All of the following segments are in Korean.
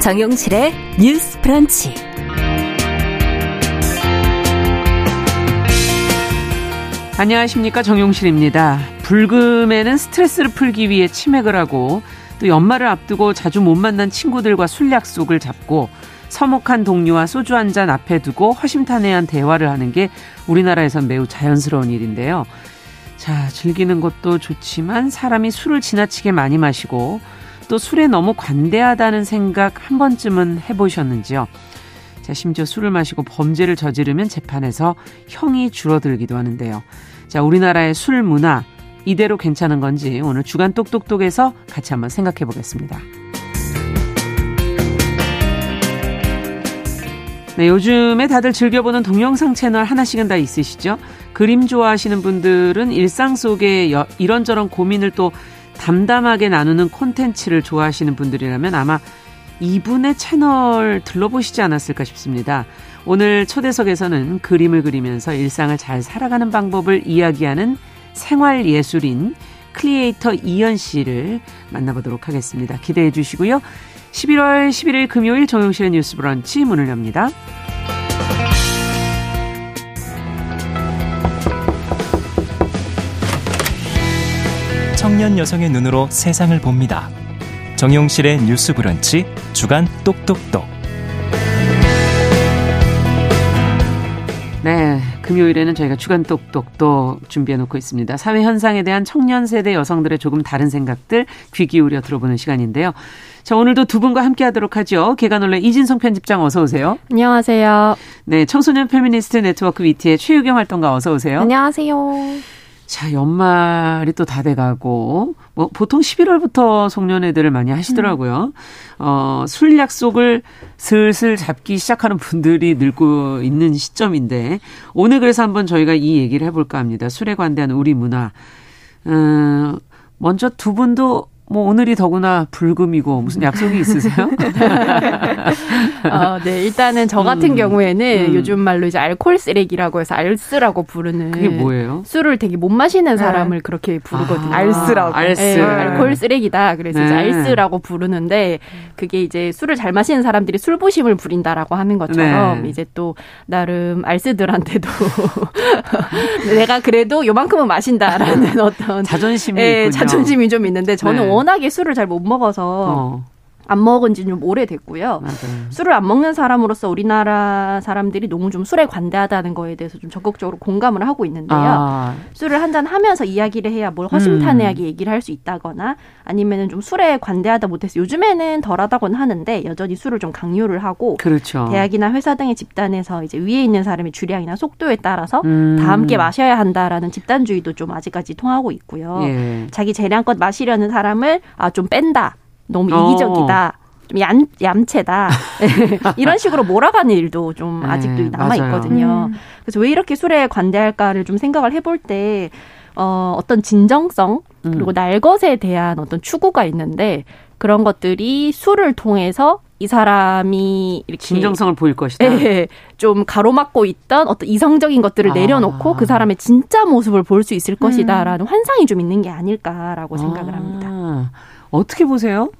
정용실의 뉴스 프런치. 안녕하십니까 정용실입니다. 불금에는 스트레스를 풀기 위해 치맥을 하고 또 연말을 앞두고 자주 못 만난 친구들과 술 약속을 잡고 서먹한 동료와 소주 한 잔 앞에 두고 허심탄회한 대화를 하는 게 우리나라에선 매우 자연스러운 일인데요. 자, 즐기는 것도 좋지만 사람이 술을 지나치게 많이 마시고 또 술에 너무 관대하다는 생각 한 번쯤은 해보셨는지요? 자, 심지어 술을 마시고 범죄를 저지르면 재판에서 형이 줄어들기도 하는데요. 자, 우리나라의 술 문화, 이대로 괜찮은 건지 오늘 주간 똑똑똑에서 같이 한번 생각해 보겠습니다. 네, 요즘에 다들 즐겨보는 동영상 채널 하나씩은 다 있으시죠? 그림 좋아하시는 분들은 일상 속에 여, 이런저런 고민을 또 담담하게 나누는 콘텐츠를 좋아하시는 분들이라면 아마 이분의 채널 들러보시지 않았을까 싶습니다. 오늘 초대석에서는 그림을 그리면서 일상을 잘 살아가는 방법을 이야기하는 생활 예술인 크리에이터 이현 씨를 만나보도록 하겠습니다. 기대해 주시고요. 11월 11일 금요일 정용실의 뉴스 브런치 문을 엽니다. 청년 여성의 눈으로 세상을 봅니다. 정용실의 뉴스 브런치 주간 똑똑똑. 네, 금요일에는 저희가 주간 똑똑똑 준비해 놓고 있습니다. 사회 현상에 대한 청년 세대 여성들의 조금 다른 생각들 귀 기울여 들어보는 시간인데요. 자, 오늘도 두 분과 함께 하도록 하죠. 계간홀로 이진송 편집장 어서 오세요. 안녕하세요. 네, 청소년 페미니스트 네트워크 위티의 최유경 활동가 어서 오세요. 안녕하세요. 자, 연말이 또 다 돼가고, 뭐, 보통 11월부터 송년회들을 많이 하시더라고요. 어, 술 약속을 슬슬 잡기 시작하는 분들이 늘고 있는 시점인데, 오늘 그래서 한번 저희가 이 얘기를 해볼까 합니다. 술에 관대한 우리 문화. 음, 먼저 두 분도 뭐 오늘이 더구나 불금이고 무슨 약속이 있으세요? 어, 네, 일단은 저 같은 음, 경우에는 음. 요즘 말로 이제 알콜 쓰레기라고 해서 알스라고 부르는 그게 뭐예요? 술을 되게 못 마시는 네. 사람을 네. 그렇게 부르거든요. 아, 알스라고. 알스. 네, 알콜 쓰레기다. 그래서 네. 이제 알스라고 부르는데 그게 이제 술을 잘 마시는 사람들이 술부심을 부린다라고 하는 것처럼 네. 이제 또 나름 알스들한테도 내가 그래도 요만큼은 마신다라는 어떤 자존심이 네, 자존심이 좀 있는데 저는 워낙에 술을 잘 못 먹어서 어. 안 먹은 지 좀 오래됐고요. 맞아요. 술을 안 먹는 사람으로서 우리나라 사람들이 너무 좀 술에 관대하다는 거에 대해서 좀 적극적으로 공감을 하고 있는데요. 아. 술을 한 잔 하면서 이야기를 해야 뭘 허심탄회하게 음. 얘기를 할 수 있다거나 아니면은 좀 술에 관대하다 못해서 요즘에는 덜하다고는 하는데 여전히 술을 좀 강요를 하고 그렇죠. 대학이나 회사 등의 집단에서 이제 위에 있는 사람의 주량이나 속도에 따라서 음. 다 함께 마셔야 한다라는 집단주의도 좀 아직까지 통하고 있고요. 예. 자기 재량껏 마시려는 사람을 아 좀 뺀다. 너무 어. 이기적이다. 좀 얌, 얌체다. 이런 식으로 몰아가는 일도 좀 네, 아직도 남아 있거든요. 음. 그래서 왜 이렇게 술에 관대할까를 좀 생각을 해볼 때 어, 어떤 진정성 그리고 음. 날 것에 대한 어떤 추구가 있는데 그런 것들이 술을 통해서 이 사람이 이렇게 진정성을 보일 것이다. 예, 좀 가로막고 있던 어떤 이성적인 것들을 아. 내려놓고 그 사람의 진짜 모습을 볼 수 있을 것이다라는 음. 환상이 좀 있는 게 아닐까라고 생각을 합니다. 아. 어떻게 보세요?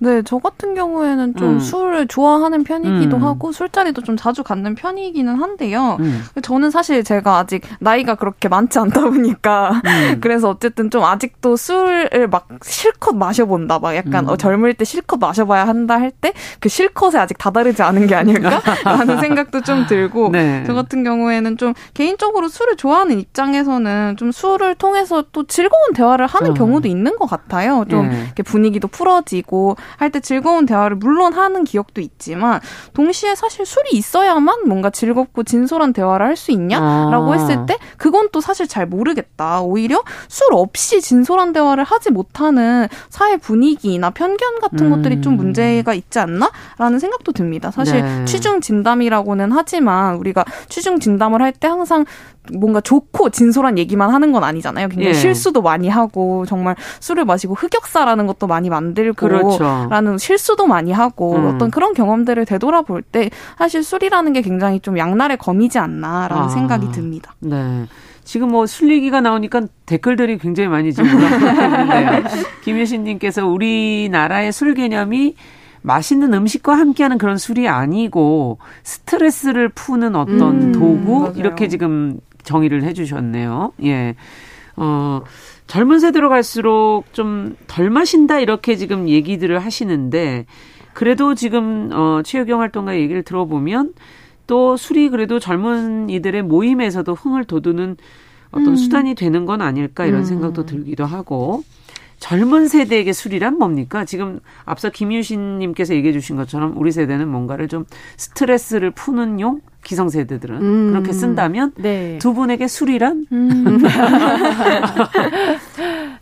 네, 저 같은 경우에는 좀 음. 술을 좋아하는 편이기도 음. 하고 술자리도 좀 자주 갖는 편이기는 한데요. 음. 저는 사실 제가 아직 나이가 그렇게 많지 않다 보니까 음. 그래서 어쨌든 좀 아직도 술을 막 실컷 마셔본다. 막 약간 음. 어, 젊을 때 실컷 마셔봐야 한다 할 때 그 실컷에 아직 다다르지 않은 게 아닐까라는 생각도 좀 들고 네. 저 같은 경우에는 좀 개인적으로 술을 좋아하는 입장에서는 좀 술을 통해서 또 즐거운 대화를 하는 어. 경우도 있는 것 같아요. 좀 네. 분위기도 풀어지고 할 때 즐거운 대화를 물론 하는 기억도 있지만 동시에 사실 술이 있어야만 뭔가 즐겁고 진솔한 대화를 할 수 있냐라고 아. 했을 때 그건 또 사실 잘 모르겠다. 오히려 술 없이 진솔한 대화를 하지 못하는 사회 분위기나 편견 같은 음. 것들이 좀 문제가 있지 않나라는 생각도 듭니다. 사실 네. 취중 진담이라고는 하지만 우리가 취중 진담을 할 때 항상 뭔가 좋고 진솔한 얘기만 하는 건 아니잖아요. 굉장히 예. 실수도 많이 하고 정말 술을 마시고 흑역사라는 것도 많이 만들고 그렇죠. 라는 실수도 많이 하고 음. 어떤 그런 경험들을 되돌아볼 때 사실 술이라는 게 굉장히 좀 양날의 검이지 않나라는 아. 생각이 듭니다. 네. 지금 뭐술 얘기가 나오니까 댓글들이 굉장히 많이 지금 올라오고 있는데요. 김효신님께서 우리나라의 술 개념이 맛있는 음식과 함께하는 그런 술이 아니고 스트레스를 푸는 어떤 음, 도구 맞아요. 이렇게 지금 정의를 해주셨네요. 예. 어, 젊은 세대로 갈수록 좀 덜 마신다 이렇게 지금 얘기들을 하시는데 그래도 지금 어 최유경 활동가 얘기를 들어보면 또 술이 그래도 젊은 이들의 모임에서도 흥을 돋우는 어떤 음. 수단이 되는 건 아닐까 이런 음. 생각도 들기도 하고 젊은 세대에게 술이란 뭡니까? 지금 앞서 김유신 님께서 얘기해 주신 것처럼 우리 세대는 뭔가를 좀 스트레스를 푸는 용 기성세대들은 음. 그렇게 쓴다면 네. 두 분에게 술이란? 음.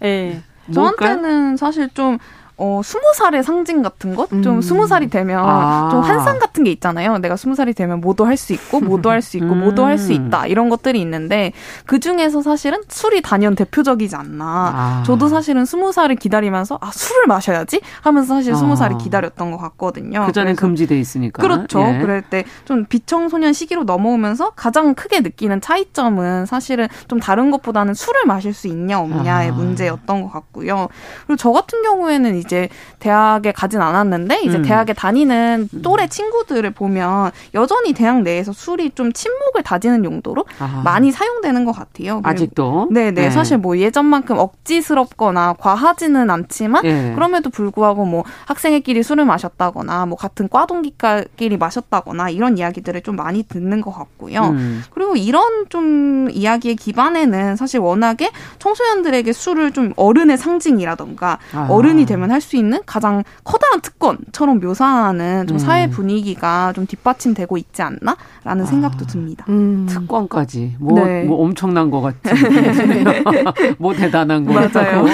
네. 저한테는 사실 좀 어, 스무 살의 상징 같은 것? 좀 음. 스무 살이 되면 아. 좀 환상 같은 게 있잖아요. 내가 스무 살이 되면 뭐도 할 수 있고, 뭐도 할 수 있고, 음. 뭐도 할 수 있다. 이런 것들이 있는데, 그 중에서 사실은 술이 단연 대표적이지 않나. 아. 저도 사실은 스무 살을 기다리면서, 아, 술을 마셔야지? 하면서 사실 스무 아. 살이 기다렸던 것 같거든요. 그 전에 금지돼 있으니까. 그렇죠. 예. 그럴 때 좀 비청소년 시기로 넘어오면서 가장 크게 느끼는 차이점은 사실은 좀 다른 것보다는 술을 마실 수 있냐, 없냐의 아. 문제였던 것 같고요. 그리고 저 같은 경우에는 이제 대학에 가진 않았는데 이제 음. 대학에 다니는 또래 친구들을 보면 여전히 대학 내에서 술이 좀 침묵을 다지는 용도로 아하. 많이 사용되는 것 같아요. 아직도? 네네. 네. 사실 뭐 예전만큼 억지스럽거나 과하지는 않지만 네. 그럼에도 불구하고 뭐 학생회끼리 술을 마셨다거나 뭐 같은 과 동기끼리 마셨다거나 이런 이야기들을 좀 많이 듣는 것 같고요. 음. 그리고 이런 좀 이야기의 기반에는 사실 워낙에 청소년들에게 술을 좀 어른의 상징이라던가 아하. 어른이 되면 할 수 있는 가장 커다란 특권처럼 묘사하는 좀 음. 사회 분위기가 좀 뒷받침되고 있지 않나라는 아, 생각도 듭니다. 음. 특권까지 뭐, 네. 뭐 엄청난 것 같은 뭐 대단한 거 맞아요.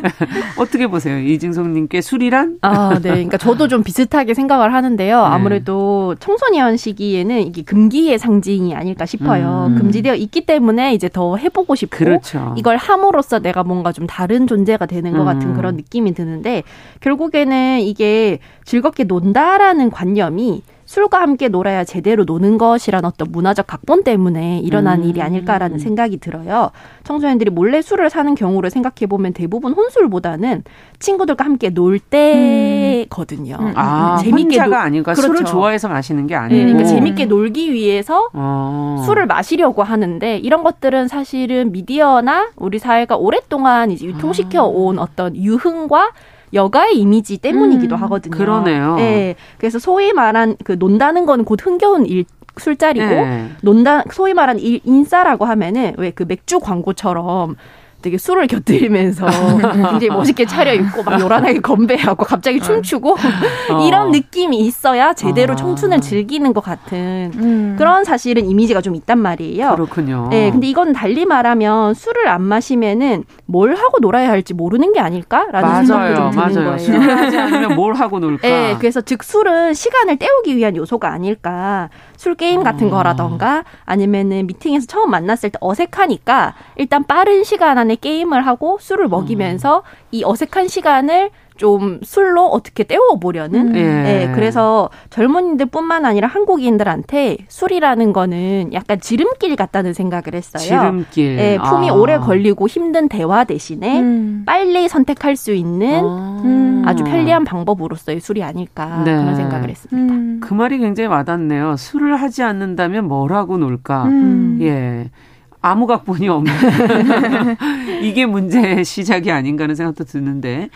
어떻게 보세요, 이징성님께 술이란? 아, 네. 그러니까 저도 좀 비슷하게 생각을 하는데요. 네. 아무래도 청소년 시기에는 이게 금기의 상징이 아닐까 싶어요. 음. 금지되어 있기 때문에 이제 더 해보고 싶고 그렇죠. 이걸 함으로써 내가 뭔가 좀 다른 존재가 되는 것 같은 음. 그런 느낌이 드는데 결국에는 이게 즐겁게 논다라는 관념이 술과 함께 놀아야 제대로 노는 것이란 어떤 문화적 각본 때문에 일어난 음. 일이 아닐까라는 생각이 들어요. 청소년들이 몰래 술을 사는 경우를 생각해 보면 대부분 혼술보다는 친구들과 함께 놀 때거든요. 음. 아, 재밌게 혼자가 노... 아니고 그렇죠. 술을 좋아해서 마시는 게 아니고 네, 그러니까 재밌게 놀기 위해서 어. 술을 마시려고 하는데 이런 것들은 사실은 미디어나 우리 사회가 오랫동안 이제 유통시켜 온 어떤 유흥과 여가의 이미지 때문이기도 음, 하거든요. 그러네요. 네. 그래서 소위 말한 그 논다는 건 곧 흥겨운 일 술자리고 네. 논다 소위 말한 일, 인싸라고 하면은 왜 그 맥주 광고처럼 되게 술을 곁들이면서 굉장히 멋있게 차려입고 막 요란하게 건배하고 갑자기 네. 춤추고 어. 이런 느낌이 있어야 제대로 아. 청춘을 즐기는 것 같은 음. 그런 사실은 이미지가 좀 있단 말이에요. 그렇군요. 네, 근데 이건 달리 말하면 술을 안 마시면은 뭘 하고 놀아야 할지 모르는 게 아닐까라는 맞아요, 생각도 좀 드는 맞아요. 거예요. 술을 하지 않으면 뭘 하고 놀까? 네, 그래서 즉 술은 시간을 때우기 위한 요소가 아닐까. 술 게임 같은 음. 거라던가 아니면은 미팅에서 처음 만났을 때 어색하니까 일단 빠른 시간 안에 게임을 하고 술을 먹이면서 음. 이 어색한 시간을 좀 술로 어떻게 때워보려는. 음. 예. 네, 그래서 젊은이들뿐만 아니라 한국인들한테 술이라는 거는 약간 지름길 같다는 생각을 했어요. 지름길. 네, 품이 아. 오래 걸리고 힘든 대화 대신에 음. 빨리 선택할 수 있는 아. 음. 아주 편리한 방법으로서의 술이 아닐까 네. 그런 생각을 했습니다. 음. 그 말이 굉장히 와닿네요. 술을 하지 않는다면 뭘 하고 놀까? 음. 예. 아무 각본이 없는 이게 문제의 시작이 아닌가 하는 생각도 드는데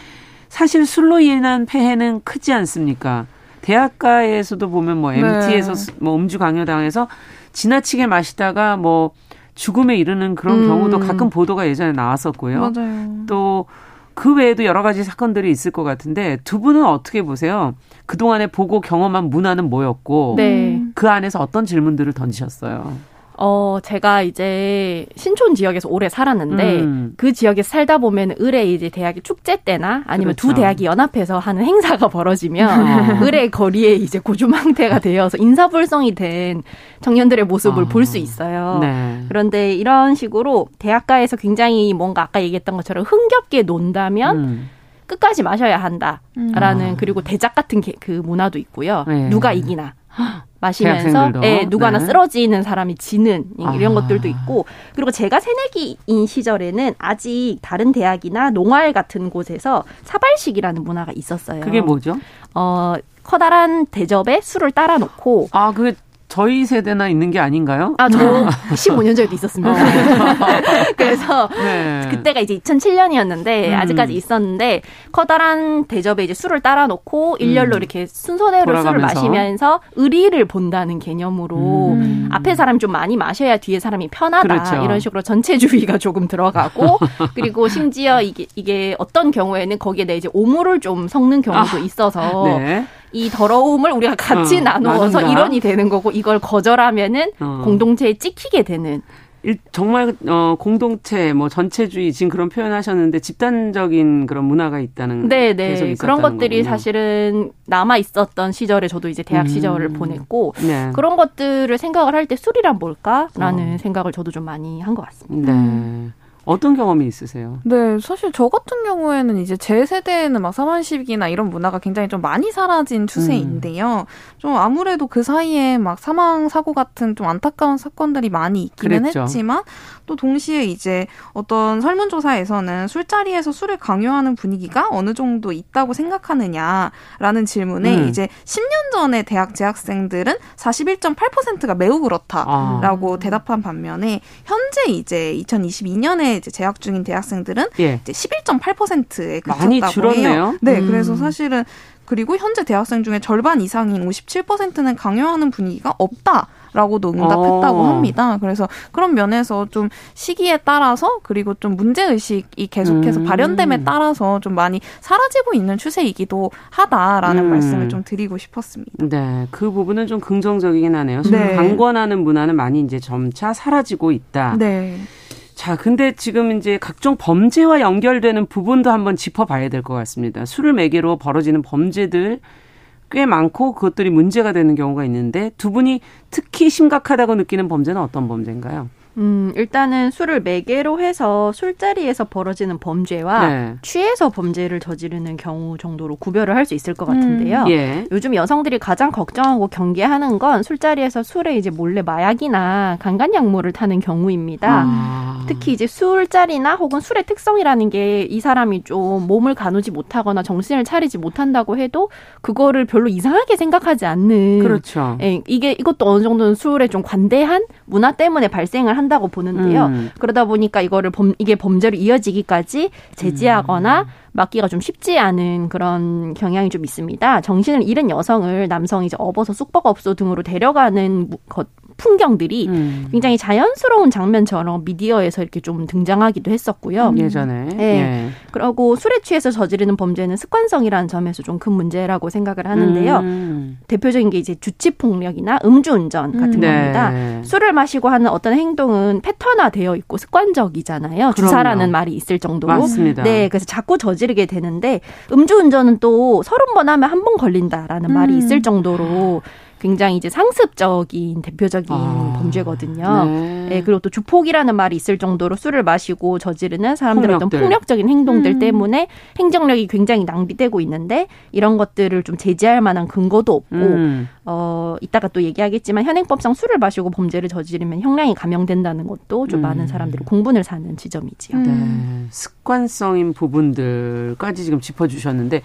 사실 술로 인한 폐해는 크지 않습니까? 대학가에서도 보면 뭐 MT에서 네. 뭐 음주 강요당해서 지나치게 마시다가 뭐 죽음에 이르는 그런 음. 경우도 가끔 보도가 예전에 나왔었고요. 맞아요. 또 그 외에도 여러 가지 사건들이 있을 것 같은데 두 분은 어떻게 보세요? 그동안에 보고 경험한 문화는 뭐였고 네. 그 안에서 어떤 질문들을 던지셨어요? 어, 제가 이제 신촌 지역에서 오래 살았는데 음. 그 지역에 살다 보면 을에 이제 대학의 축제 때나 아니면 그렇죠. 두 대학이 연합해서 하는 행사가 벌어지면 어. 을의 거리에 이제 고주망태가 되어서 인사불성이 된 청년들의 모습을 어. 볼수 있어요. 네. 그런데 이런 식으로 대학가에서 굉장히 뭔가 아까 얘기했던 것처럼 흥겹게 논다면 음. 끝까지 마셔야 한다라는 음. 그리고 대작 같은 그 문화도 있고요. 네. 누가 이기나. 마시면서 예, 누가 하나 네. 쓰러지는 사람이 지는 이런 아. 것들도 있고 그리고 제가 새내기인 시절에는 아직 다른 대학이나 농활 같은 곳에서 사발식이라는 문화가 있었어요. 그게 뭐죠? 어 커다란 대접에 술을 따라 놓고 아, 그 저희 세대나 있는 게 아닌가요? 아, 저 15년 전에도 있었습니다. 어. 그래서 네. 그때가 이제 2007년이었는데 음. 아직까지 있었는데 커다란 대접에 이제 술을 따라 놓고 일렬로 음. 이렇게 순서대로 돌아가면서. 술을 마시면서 의리를 본다는 개념으로 음. 앞에 사람이 좀 많이 마셔야 뒤에 사람이 편하다. 그렇죠. 이런 식으로 전체주의가 조금 들어가고 그리고 심지어 이게 이게 어떤 경우에는 거기에 내 이제 오물을 좀 섞는 경우도 아. 있어서 네. 이 더러움을 우리가 같이 어, 나누어서 나눈다. 일원이 되는 거고 이걸 거절하면은 어. 공동체에 찍히게 되는 일, 정말 어 공동체 뭐 전체주의 지금 그런 표현하셨는데 집단적인 그런 문화가 있다는 네, 네. 그런 것들이 거군요. 사실은 남아 있었던 시절에 저도 이제 대학 음. 시절을 보냈고 네. 그런 것들을 생각을 할 때 술이란 뭘까라는 어. 생각을 저도 좀 많이 한 것 같습니다. 네. 어떤 경험이 있으세요? 네, 사실 저 같은 경우에는 이제 제 세대에는 막 사망시비나 이런 문화가 굉장히 좀 많이 사라진 추세인데요. 음. 좀 아무래도 그 사이에 막 사망 사고 같은 좀 안타까운 사건들이 많이 있기는 그랬죠. 했지만 또 동시에 이제 어떤 설문조사에서는 술자리에서 술을 강요하는 분위기가 어느 정도 있다고 생각하느냐라는 질문에 음. 이제 10년 전에 대학 재학생들은 41.8%가 매우 그렇다라고 아. 대답한 반면에 현재 이제 2022년에 이제 재학 중인 대학생들은 예. 이제 11.8%에 그쳤다고 해요. 네, 음. 그래서 사실은 그리고 현재 대학생 중에 절반 이상인 57%는 강요하는 분위기가 없다. 라고도 응답했다고 어. 합니다. 그래서 그런 면에서 좀 시기에 따라서 그리고 좀 문제 의식이 계속해서 음. 발현됨에 따라서 좀 많이 사라지고 있는 추세이기도 하다라는 음. 말씀을 좀 드리고 싶었습니다. 네. 그 부분은 좀 긍정적이긴 하네요. 네. 강권하는 문화는 많이 이제 점차 사라지고 있다. 네. 자, 근데 지금 이제 각종 범죄와 연결되는 부분도 한번 짚어봐야 될 것 같습니다. 술을 매개로 벌어지는 범죄들 꽤 많고 그것들이 문제가 되는 경우가 있는데 두 분이 특히 심각하다고 느끼는 범죄는 어떤 범죄인가요? 음, 일단은 술을 매개로 해서 술자리에서 벌어지는 범죄와 네. 취해서 범죄를 저지르는 경우 정도로 구별을 할 수 있을 것 같은데요. 음, 예. 요즘 여성들이 가장 걱정하고 경계하는 건 술자리에서 술에 이제 몰래 마약이나 강간약물을 타는 경우입니다. 아. 특히 이제 술자리나 혹은 술의 특성이라는 게 이 사람이 좀 몸을 가누지 못하거나 정신을 차리지 못한다고 해도 그거를 별로 이상하게 생각하지 않는. 그렇죠. 예, 이게 이것도 어느 정도는 술에 좀 관대한 문화 때문에 발생을 한 한다고 보는데요. 음. 그러다 보니까 이거를 범, 이게 범죄로 이어지기까지 제지하거나 음. 막기가 좀 쉽지 않은 그런 경향이 좀 있습니다. 정신을 잃은 여성을 남성이 이제 업어서 쑥버업소 등으로 데려가는 것 풍경들이 음. 굉장히 자연스러운 장면처럼 미디어에서 이렇게 좀 등장하기도 했었고요. 음. 예전에. 네. 예. 그리고 술에 취해서 저지르는 범죄는 습관성이라는 점에서 좀 큰 문제라고 생각을 하는데요. 음. 대표적인 게 이제 주치 폭력이나 음주운전 같은 음. 겁니다. 네. 술을 마시고 하는 어떤 행동은 패턴화되어 있고 습관적이잖아요. 그럼요. 주사라는 말이 있을 정도로. 맞습니다. 네, 그래서 자꾸 저지 르게 되는데 음주운전은 또 서른 번 하면 한 번 걸린다라는 말이 음. 있을 정도로 굉장히 이제 상습적인 대표적인 아, 범죄거든요. 네. 네. 그리고 또 주폭이라는 말이 있을 정도로 술을 마시고 저지르는 사람들의 어떤 폭력적인 행동들 음. 때문에 행정력이 굉장히 낭비되고 있는데 이런 것들을 좀 제지할 만한 근거도 없고 음. 어 이따가 또 얘기하겠지만 현행법상 술을 마시고 범죄를 저지르면 형량이 감형된다는 것도 좀 음. 많은 사람들이 공분을 사는 지점이지요. 네. 습관성인 부분들까지 지금 짚어주셨는데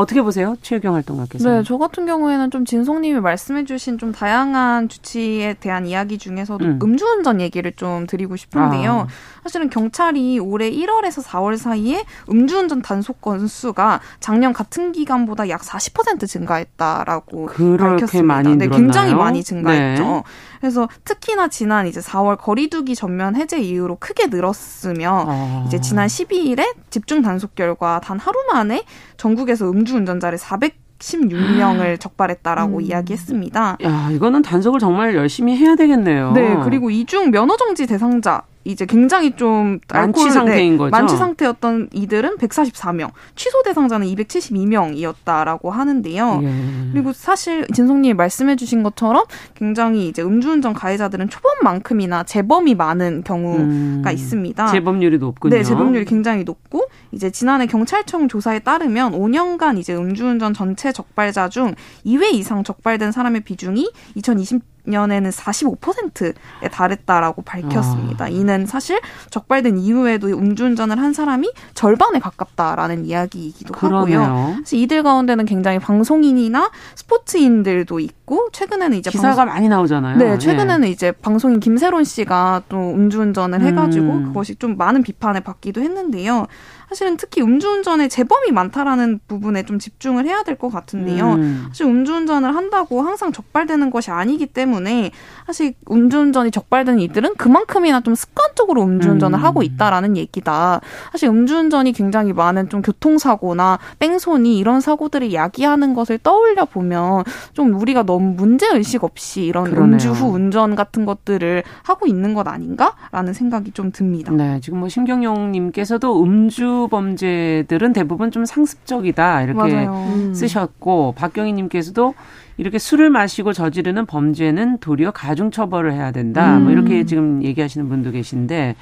어떻게 보세요? 최경 활동가께서. 네, 저 같은 경우에는 좀 진송님이 말씀해주신 좀 다양한 주치에 대한 이야기 중에서도 음. 주운전 얘기를 좀 드리고 싶은데요. 아. 사실은 경찰이 올해 1월에서 4월 사이에 음주운전 단속 건수가 작년 같은 기간보다 약 40% 증가했다라고 밝혔습니다. 많이 네, 굉장히 많이 증가했죠. 네. 그래서 특히나 지난 이제 4월 거리두기 전면 해제 이후로 크게 늘었으며 아. 이제 지난 12일에 집중 단속 결과 단 하루 만에 전국에서 음주운전자를 400 16명을 적발했다라고 음. 이야기했습니다. 야, 이거는 단속을 정말 열심히 해야 되겠네요. 네, 그리고 이중 면허 정지 대상자 이제 굉장히 좀 만취 알코올, 상태인 네, 거죠. 만취 상태였던 이들은 144명, 취소 대상자는 272명이었다라고 하는데요. 예. 그리고 사실 진성님이 말씀해주신 것처럼 굉장히 이제 음주운전 가해자들은 초범만큼이나 재범이 많은 경우가 음, 있습니다. 재범률이 높군요. 네, 재범률이 굉장히 높고 이제 지난해 경찰청 조사에 따르면 5년간 이제 음주운전 전체 적발자 중 2회 이상 적발된 사람의 비중이 2020 2020년에는 45%에 달했다라고 밝혔습니다. 아. 이는 사실 적발된 이후에도 음주운전을 한 사람이 절반에 가깝다라는 이야기이기도 그러네요. 하고요. 사실 이들 가운데는 굉장히 방송인이나 스포츠인들도 있고 최근에는 이제 기사가 방송... 많이 나오잖아요. 네, 최근에는 네. 이제 방송인 김세론 씨가 또 음주운전을 해가지고 음. 그것이 좀 많은 비판을 받기도 했는데요. 사실은 특히 음주운전에 재범이 많다라는 부분에 좀 집중을 해야 될 것 같은데요. 음. 사실 음주운전을 한다고 항상 적발되는 것이 아니기 때문에 사실 음주운전이 적발되는 이들은 그만큼이나 좀 습관적으로 음주운전을 음. 하고 있다라는 얘기다. 사실 음주운전이 굉장히 많은 좀 교통사고나 뺑소니 이런 사고들을 야기하는 것을 떠올려 보면 좀 우리가 너무 문제 의식 없이 이런 그러네요. 음주 후 운전 같은 것들을 하고 있는 것 아닌가라는 생각이 좀 듭니다. 네, 지금 뭐 심경용님께서도 음주 범죄들은 대부분 좀 상습적이다 이렇게 음. 쓰셨고 박경희님께서도 이렇게 술을 마시고 저지르는 범죄는 도리어 가중 처벌을 해야 된다. 음. 뭐 이렇게 음. 지금 얘기하시는 분도 계신데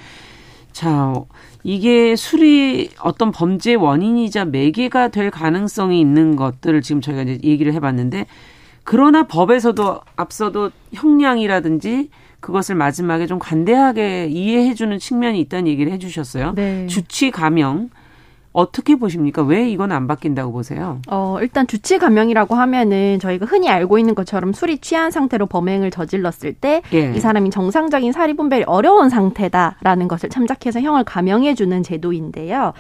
자 이게 술이 어떤 범죄의 원인이자 매개가 될 가능성이 있는 것들을 지금 저희가 이제 얘기를 해봤는데 그러나 법에서도 앞서도 형량이라든지 그것을 마지막에 좀 관대하게 이해해주는 측면이 있다는 얘기를 해주셨어요. 네. 주치 감형. 어떻게 보십니까? 왜 이건 안 바뀐다고 보세요? 어, 일단 주치 감형이라고 하면은 저희가 흔히 알고 있는 것처럼 술이 취한 상태로 범행을 저질렀을 때이 예. 사람이 정상적인 사리 분별이 어려운 상태다라는 것을 참작해서 형을 감형해 주는 제도인데요.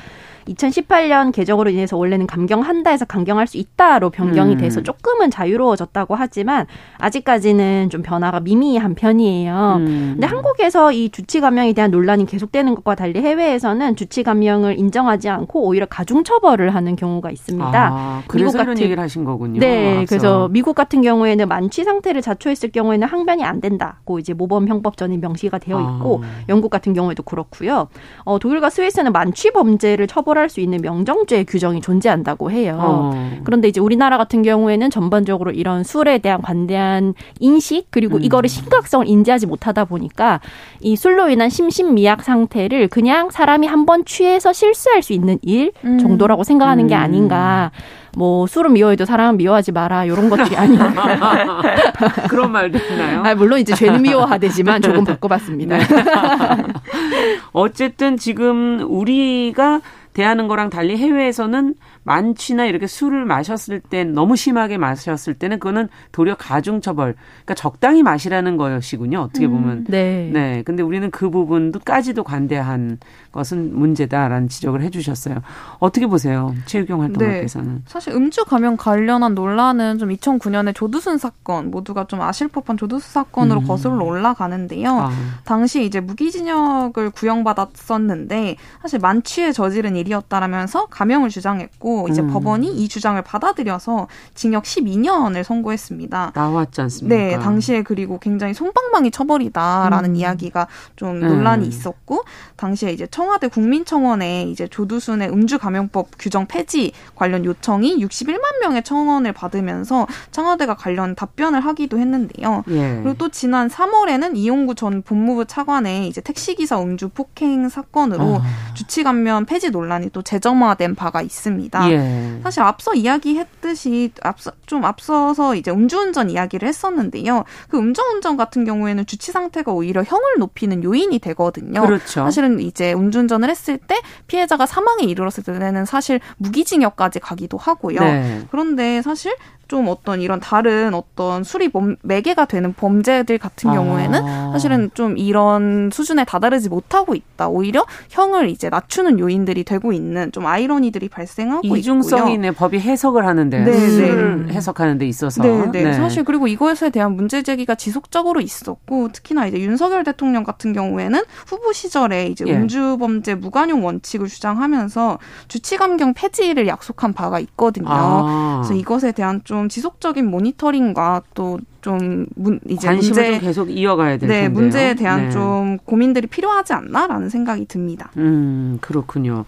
2018년 개정으로 인해서 원래는 감경한다 해서 감경할 수 있다로 변경이 음. 돼서 조금은 자유로워졌다고 하지만 아직까지는 좀 변화가 미미한 편이에요. 음. 근데 한국에서 이 주치 감형에 대한 논란이 계속되는 것과 달리 해외에서는 주치 감형을 인정하지 않고 오히려 가중 처벌을 하는 경우가 있습니다. 아, 미국 같은 얘기를 하신 거군요. 네, 앞서. 그래서 미국 같은 경우에는 만취 상태를 자초했을 경우에는 항변이 안 된다고 이제 모범 형법전이 명시가 되어 있고 아. 영국 같은 경우에도 그렇고요. 어, 독일과 스위스는 만취 범죄를 처벌 처벌할 수 있는 명정죄 규정이 존재한다고 해요. 어. 그런데 이제 우리나라 같은 경우에는 전반적으로 이런 술에 대한 관대한 인식 그리고 음. 이거를 심각성을 인지하지 못하다 보니까 이 술로 인한 심신미약 상태를 그냥 사람이 한 번 취해서 실수할 수 있는 일 음. 정도라고 생각하는 게 음. 아닌가. 뭐 술은 미워해도 사람은 미워하지 마라 이런 것들이 아닌가 그런 말도 있나요? 아, 물론 이제 죄는 미워하되지만 조금 바꿔봤습니다. 네. 어쨌든 지금 우리가 대하는 거랑 달리 해외에서는 만취나 이렇게 술을 마셨을 때 너무 심하게 마셨을 때는 그거는 도리어 가중 처벌. 그러니까 적당히 마시라는 것이군요. 어떻게 음, 보면. 음, 네. 네. 근데 우리는 그 부분도까지도 관대한 것은 문제다라는 지적을 해 주셨어요. 어떻게 보세요, 최유경 활동가께서는? 네. 사실 음주 감염 관련한 논란은 좀 2009년에 조두순 사건 모두가 좀 아실 법한 조두순 사건으로 음. 거슬러 올라가는데요. 아. 당시 이제 무기징역을 구형받았었는데 사실 만취에 저지른 일이었다라면서 감형을 주장했고 이제 음. 법원이 이 주장을 받아들여서 징역 12년을 선고했습니다. 나왔지 않습니까? 네, 당시에 그리고 굉장히 손방망이 처벌이다라는 음. 이야기가 좀 논란이 네. 있었고 당시에 이제 청와대 국민청원에 이제 조두순의 음주 감염법 규정 폐지 관련 요청이 61만 명의 청원을 받으면서 청와대가 관련 답변을 하기도 했는데요. 예. 그리고 또 지난 3월에는 이용구 전 법무부 차관의 이제 택시기사 음주 폭행 사건으로 아. 주치 감면 폐지 논란이 또 재점화된 바가 있습니다. 예. 사실 앞서 이야기했듯이 앞서 좀 앞서서 이제 음주운전 이야기를 했었는데요. 그 음주운전 같은 경우에는 주치 상태가 오히려 형을 높이는 요인이 되거든요. 그렇죠. 사실은 이제 음주운전을 했을 때 피해자가 사망에 이르렀을 때는 사실 무기징역까지 가기도 하고요. 네. 그런데 사실 좀 어떤 이런 다른 어떤 수리 범, 매개가 되는 범죄들 같은 경우에는 아. 사실은 좀 이런 수준에 다다르지 못하고 있다. 오히려 형을 이제 낮추는 요인들이 되고 있는 좀 아이러니들이 발생하고 이중성이 있고요. 법이 해석을 하는데 네, 술 네. 해석하는 데 있어서 네, 네, 네. 사실 그리고 이것에 대한 문제 제기가 지속적으로 있었고 특히나 이제 윤석열 대통령 같은 경우에는 후보 시절에 이제 예. 음주 범죄 무관용 원칙을 주장하면서 주치 감경 폐지를 약속한 바가 있거든요. 아. 그래서 이것에 대한 좀 지속적인 모니터링과 또 좀 이제 관심을 문제, 계속 이어가야 될 네, 텐데요. 문제에 대한 네. 좀 고민들이 필요하지 않나라는 생각이 듭니다. 음 그렇군요.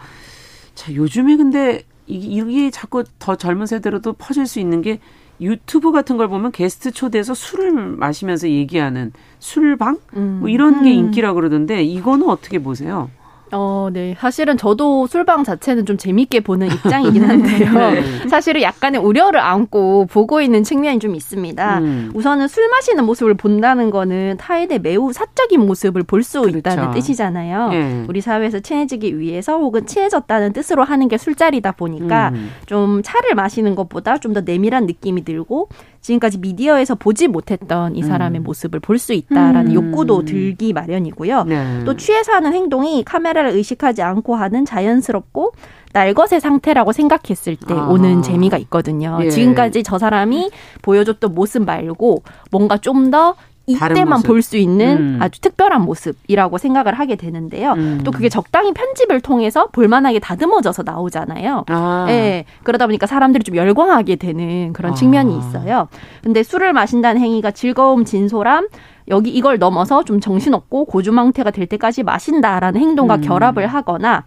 자 요즘에 근데 이게 자꾸 더 젊은 세대로도 퍼질 수 있는 게 유튜브 같은 걸 보면 게스트 초대해서 술을 마시면서 얘기하는 술방 뭐 음. 뭐 이런 게 음. 인기라 그러던데 이거는 어떻게 보세요? 어, 네. 사실은 저도 술방 자체는 좀 재밌게 보는 입장이긴 한데요. 네. 사실은 약간의 우려를 안고 보고 있는 측면이 좀 있습니다. 음. 우선은 술 마시는 모습을 본다는 거는 타인의 매우 사적인 모습을 볼수 그렇죠. 있다는 뜻이잖아요. 네. 우리 사회에서 친해지기 위해서 혹은 친해졌다는 뜻으로 하는 게 술자리다 보니까 음. 좀 차를 마시는 것보다 좀 더 내밀한 느낌이 들고 지금까지 미디어에서 보지 못했던 이 사람의 음. 모습을 볼 수 있다라는 음. 욕구도 들기 마련이고요. 네. 또 취해서 하는 행동이 카메라를 의식하지 않고 하는 자연스럽고 날것의 상태라고 생각했을 때 아. 오는 재미가 있거든요. 예. 지금까지 저 사람이 보여줬던 모습 말고 뭔가 좀 더 이때만 볼 수 있는 음. 아주 특별한 모습이라고 생각을 하게 되는데요. 음. 또 그게 적당히 편집을 통해서 볼만하게 다듬어져서 나오잖아요. 아. 네, 그러다 보니까 사람들이 좀 열광하게 되는 그런 아. 측면이 있어요. 근데 술을 마신다는 행위가 즐거움, 진솔함, 여기 이걸 넘어서 좀 정신없고 고주망태가 될 때까지 마신다라는 행동과 음. 결합을 하거나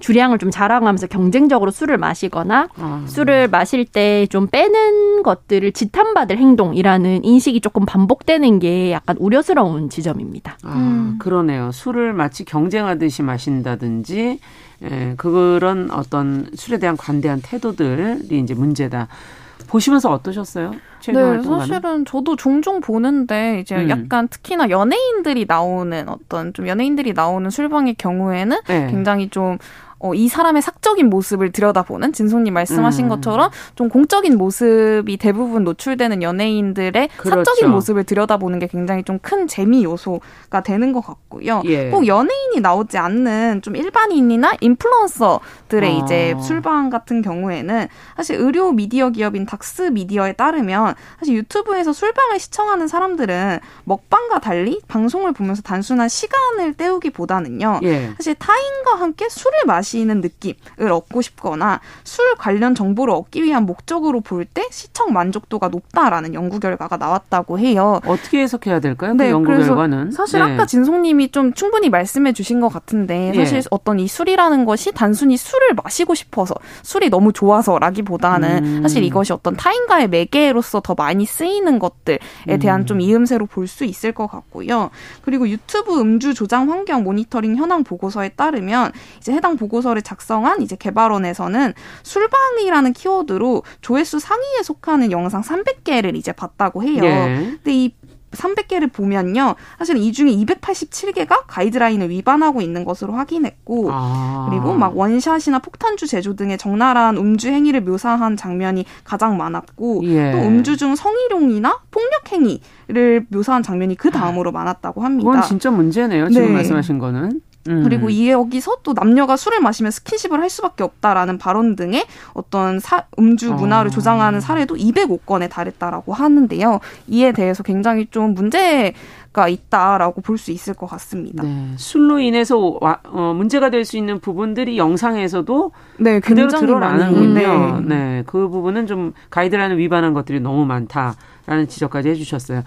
주량을 좀 자랑하면서 경쟁적으로 술을 마시거나 아. 술을 마실 때 좀 빼는 것들을 지탄받을 행동이라는 인식이 조금 반복되는 게 약간 우려스러운 지점입니다. 아, 음. 그러네요. 술을 마치 경쟁하듯이 마신다든지 예, 그런 어떤 술에 대한 관대한 태도들이 이제 문제다. 보시면서 어떠셨어요? 네, 사실은 저도 종종 보는데 이제 음. 약간 특히나 연예인들이 나오는 어떤 좀 연예인들이 나오는 술방의 경우에는 네. 굉장히 좀 어, 이 사람의 사적인 모습을 들여다보는 진송님 말씀하신 음. 것처럼 좀 공적인 모습이 대부분 노출되는 연예인들의 그렇죠. 사적인 모습을 들여다보는 게 굉장히 좀 큰 재미 요소가 되는 것 같고요. 예. 꼭 연예인이 나오지 않는 좀 일반인이나 인플루언서들의 어. 이제 술방 같은 경우에는 사실 의료 미디어 기업인 닥스 미디어에 따르면 사실 유튜브에서 술방을 시청하는 사람들은 먹방과 달리 방송을 보면서 단순한 시간을 때우기보다는요. 예. 사실 타인과 함께 술을 마시 마시는 느낌을 얻고 싶거나 술 관련 정보를 얻기 위한 목적으로 볼 때 시청 만족도가 높다라는 연구 결과가 나왔다고 해요. 어떻게 해석해야 될까요? 그 네, 그 연구 결과는 사실 네. 아까 진송님이 좀 충분히 말씀해 주신 것 같은데 예. 사실 네. 어떤 이 술이라는 것이 단순히 술을 마시고 싶어서 술이 너무 좋아서라기보다는 음. 사실 이것이 어떤 타인과의 매개로서 더 많이 쓰이는 것들에 대한 음. 좀 이음새로 볼 수 있을 것 같고요. 그리고 유튜브 음주 조장 환경 모니터링 현황 보고서에 따르면 이제 해당 보고 보고서를 작성한 이제 개발원에서는 술방이라는 키워드로 조회수 상위에 속하는 영상 300개를 이제 봤다고 해요. 네. 근데 이 300개를 보면요. 사실 이 중에 287개가 가이드라인을 위반하고 있는 것으로 확인했고, 아. 그리고 막 원샷이나 폭탄주 제조 등의 적나라한 음주 행위를 묘사한 장면이 가장 많았고, 예. 또 음주 중 성희롱이나 폭력 행위를 묘사한 장면이 그 다음으로 많았다고 합니다. 그건 진짜 문제네요. 지금 네. 말씀하신 거는. 음. 그리고 이 여기서 또 남녀가 술을 마시면 스킨십을 할 수밖에 없다라는 발언 등의 어떤 사, 음주 문화를 어. 조장하는 사례도 205건에 달했다라고 하는데요. 이에 대해서 굉장히 좀 문제가 있다라고 볼 수 있을 것 같습니다. 네. 술로 인해서 와, 어, 문제가 될 수 있는 부분들이 영상에서도 네, 그대로 드러나는군요. 네. 네, 그 부분은 좀 가이드라인을 위반한 것들이 너무 많다라는 지적까지 해주셨어요.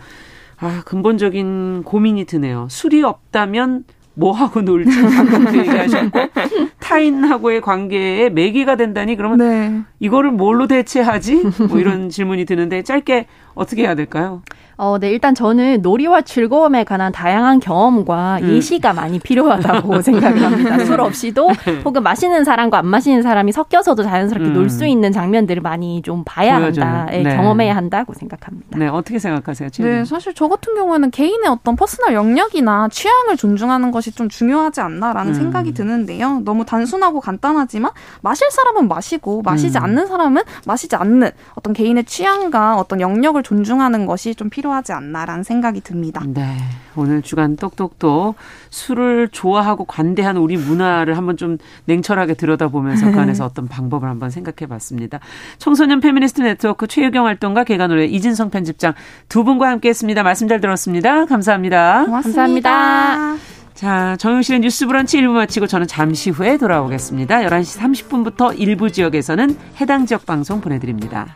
아, 근본적인 고민이 드네요. 술이 없다면 뭐 하고 놀지 방금도 얘기하셨고 타인하고의 관계에 매개가 된다니 그러면 네. 이거를 뭘로 대체하지? 뭐 이런 질문이 드는데 짧게 어떻게 해야 될까요? 어, 네, 일단 저는 놀이와 즐거움에 관한 다양한 경험과 음. 예시가 많이 필요하다고 생각을 합니다. 술 없이도 네. 혹은 마시는 사람과 안 마시는 사람이 섞여서도 자연스럽게 음. 놀수 있는 장면들을 많이 좀 봐야 보여줘요. 한다, 네, 네. 경험해야 한다고 생각합니다. 네, 어떻게 생각하세요? 지금? 네, 사실 저 같은 경우에는 개인의 어떤 personal 영역이나 취향을 존중하는 것이 좀 중요하지 않나라는 음. 생각이 드는데요. 너무 단순하고 간단하지만 마실 사람은 마시고 마시지 음. 않는 사람은 마시지 않는 어떤 개인의 취향과 어떤 영역을 존중하는 것이 좀 필요. 필요하지 않나라는 생각이 듭니다. 네. 오늘 주간 똑똑똑 술을 좋아하고 관대한 우리 문화를 한번 좀 냉철하게 들여다보면서 그 안에서 어떤 방법을 한번 생각해 봤습니다. 청소년 페미니스트 네트워크 최유경 활동가 계간홀로 이진송 편집장 두 분과 함께 했습니다. 말씀 잘 들었습니다. 감사합니다. 고맙습니다. 감사합니다. 자, 정용실의 뉴스 브런치 1부 마치고 저는 잠시 후에 돌아오겠습니다. 11시 30분부터 일부 지역에서는 해당 지역 방송 보내드립니다.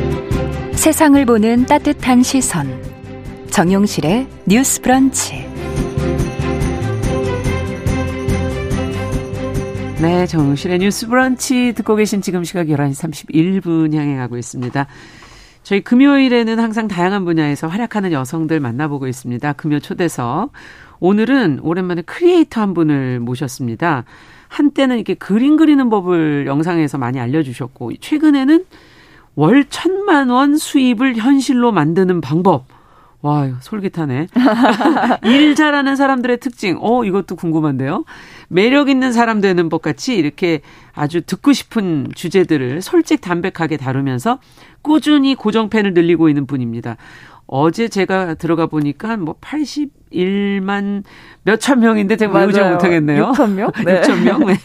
세상을 보는 따뜻한 시선. 정용실의 뉴스 브런치. 네, 정용실의 뉴스 브런치 듣고 계신 지금 시각 11시 31분 향해 가고 있습니다. 저희 금요일에는 항상 다양한 분야에서 활약하는 여성들 만나보고 있습니다. 금요 초대석. 오늘은 오랜만에 크리에이터 한 분을 모셨습니다. 한때는 이렇게 그림 그리는 법을 영상에서 많이 알려주셨고, 최근에는 월 천만 원 수입을 현실로 만드는 방법. 와, 솔깃하네. 일 잘하는 사람들의 특징. 어, 이것도 궁금한데요. 매력 있는 사람 되는 법 같이 이렇게 아주 듣고 싶은 주제들을 솔직 담백하게 다루면서 꾸준히 고정팬을 늘리고 있는 분입니다. 어제 제가 들어가 보니까 뭐 81만 몇천 명인데 제가 외우지 못하겠네요. 6천 명? 네. 6천 명. 네.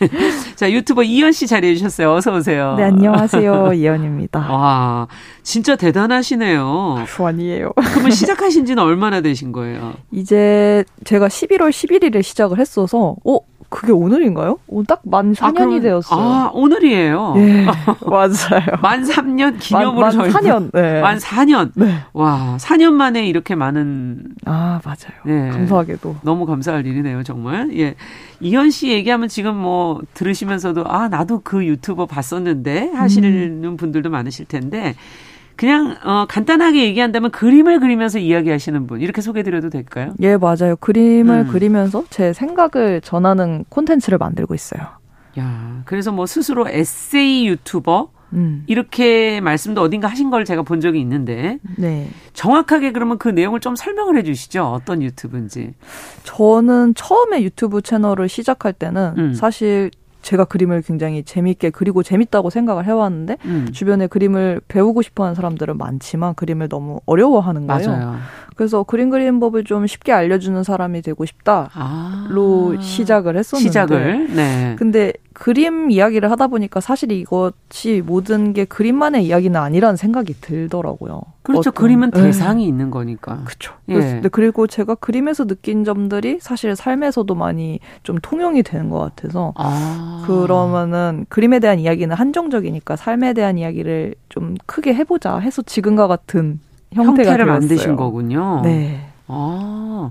자, 유튜버 이현 씨 자리해 주셨어요. 어서 오세요. 네, 안녕하세요. 이현입니다. 와, 진짜 대단하시네요. 아니에요. 그러면 시작하신 지는 얼마나 되신 거예요? 이제 제가 11월 11일에 시작을 했어서 어, 그게 오늘인가요? 딱만 4년이 아, 되었어요. 아, 오늘이에요. 예, 맞아요. 만 3년 기념으로 만, 만 4년. 네. 만 4년. 네. 와, 4년 만에 이렇게 많은 아, 맞아요. 네. 감사하게도. 너무 감사할 일이네요, 정말. 예. 이현 씨 얘기하면 지금 뭐 들으시면서도 아, 나도 그 유튜버 봤었는데 하시는 음. 분들도 많으실 텐데 그냥 어, 간단하게 얘기한다면 그림을 그리면서 이야기하시는 분 이렇게 소개드려도 될까요? 예, 맞아요. 그림을 음. 그리면서 제 생각을 전하는 콘텐츠를 만들고 있어요. 야, 그래서 뭐 스스로 에세이 유튜버 음. 이렇게 말씀도 어딘가 하신 걸 제가 본 적이 있는데 네. 정확하게 그러면 그 내용을 좀 설명을 해주시죠. 어떤 유튜브인지. 저는 처음에 유튜브 채널을 시작할 때는 음. 사실 제가 그림을 굉장히 재미있게 그리고 재밌다고 생각을 해왔는데 음. 주변에 그림을 배우고 싶어하는 사람들은 많지만 그림을 너무 어려워하는 거예요. 맞아요. 그래서 그림 그리는 법을 좀 쉽게 알려주는 사람이 되고 싶다로 아. 시작을 했었는데 시작을 네. 근데 그림 이야기를 하다 보니까 사실 이것이 모든 게 그림만의 이야기는 아니라는 생각이 들더라고요. 그렇죠. 어떤, 그림은 네. 대상이 네. 있는 거니까. 그렇죠. 예. 그리고 제가 그림에서 느낀 점들이 사실 삶에서도 많이 좀 통용이 되는 것 같아서 아. 그러면은 그림에 대한 이야기는 한정적이니까 삶에 대한 이야기를 좀 크게 해보자 해서 지금과 같은 형태가 형태를. 만드신 거군요. 네. 아.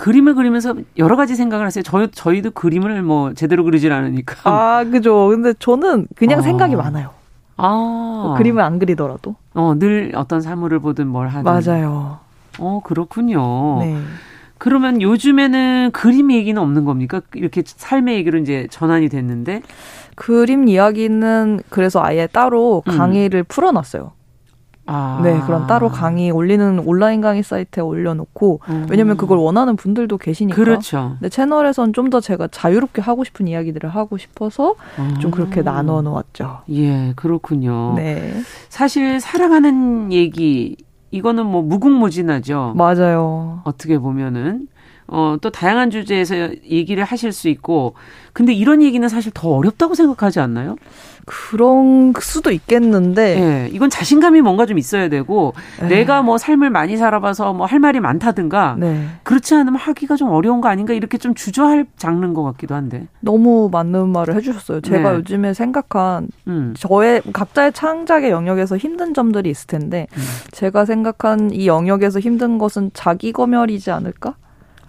그림을 그리면서 여러 가지 생각을 하세요. 저희 저희도 그림을 뭐 제대로 그리질 않으니까. 아, 그죠. 근데 저는 그냥 아. 생각이 많아요. 아. 뭐 그림을 안 그리더라도. 어, 늘 어떤 사물을 보든 뭘 하든. 맞아요. 어, 그렇군요. 네. 그러면 요즘에는 그림 얘기는 없는 겁니까? 이렇게 삶의 얘기로 이제 전환이 됐는데. 그림 이야기는 그래서 아예 따로 음. 강의를 음. 풀어놨어요. 아. 네, 그런 따로 강의 올리는 온라인 강의 사이트에 올려놓고 음. 왜냐면 그걸 원하는 분들도 계시니까. 그렇죠. 근데 채널에선 좀 더 제가 자유롭게 하고 싶은 이야기들을 하고 싶어서 음. 좀 그렇게 나눠 놓았죠. 예, 그렇군요. 네. 사실 살아가는 얘기 이거는 뭐 무궁무진하죠. 맞아요. 어떻게 보면은 어, 또 다양한 주제에서 얘기를 하실 수 있고, 근데 이런 얘기는 사실 더 어렵다고 생각하지 않나요? 그런 수도 있겠는데. 네, 이건 자신감이 뭔가 좀 있어야 되고, 네. 내가 뭐 삶을 많이 살아봐서 뭐 할 말이 많다든가, 네. 그렇지 않으면 하기가 좀 어려운 거 아닌가, 이렇게 좀 주저할 장르인 것 같기도 한데. 너무 맞는 말을 해주셨어요. 제가 네. 요즘에 생각한, 음. 저의 각자의 창작의 영역에서 힘든 점들이 있을 텐데, 음. 제가 생각한 이 영역에서 힘든 것은 자기 검열이지 않을까?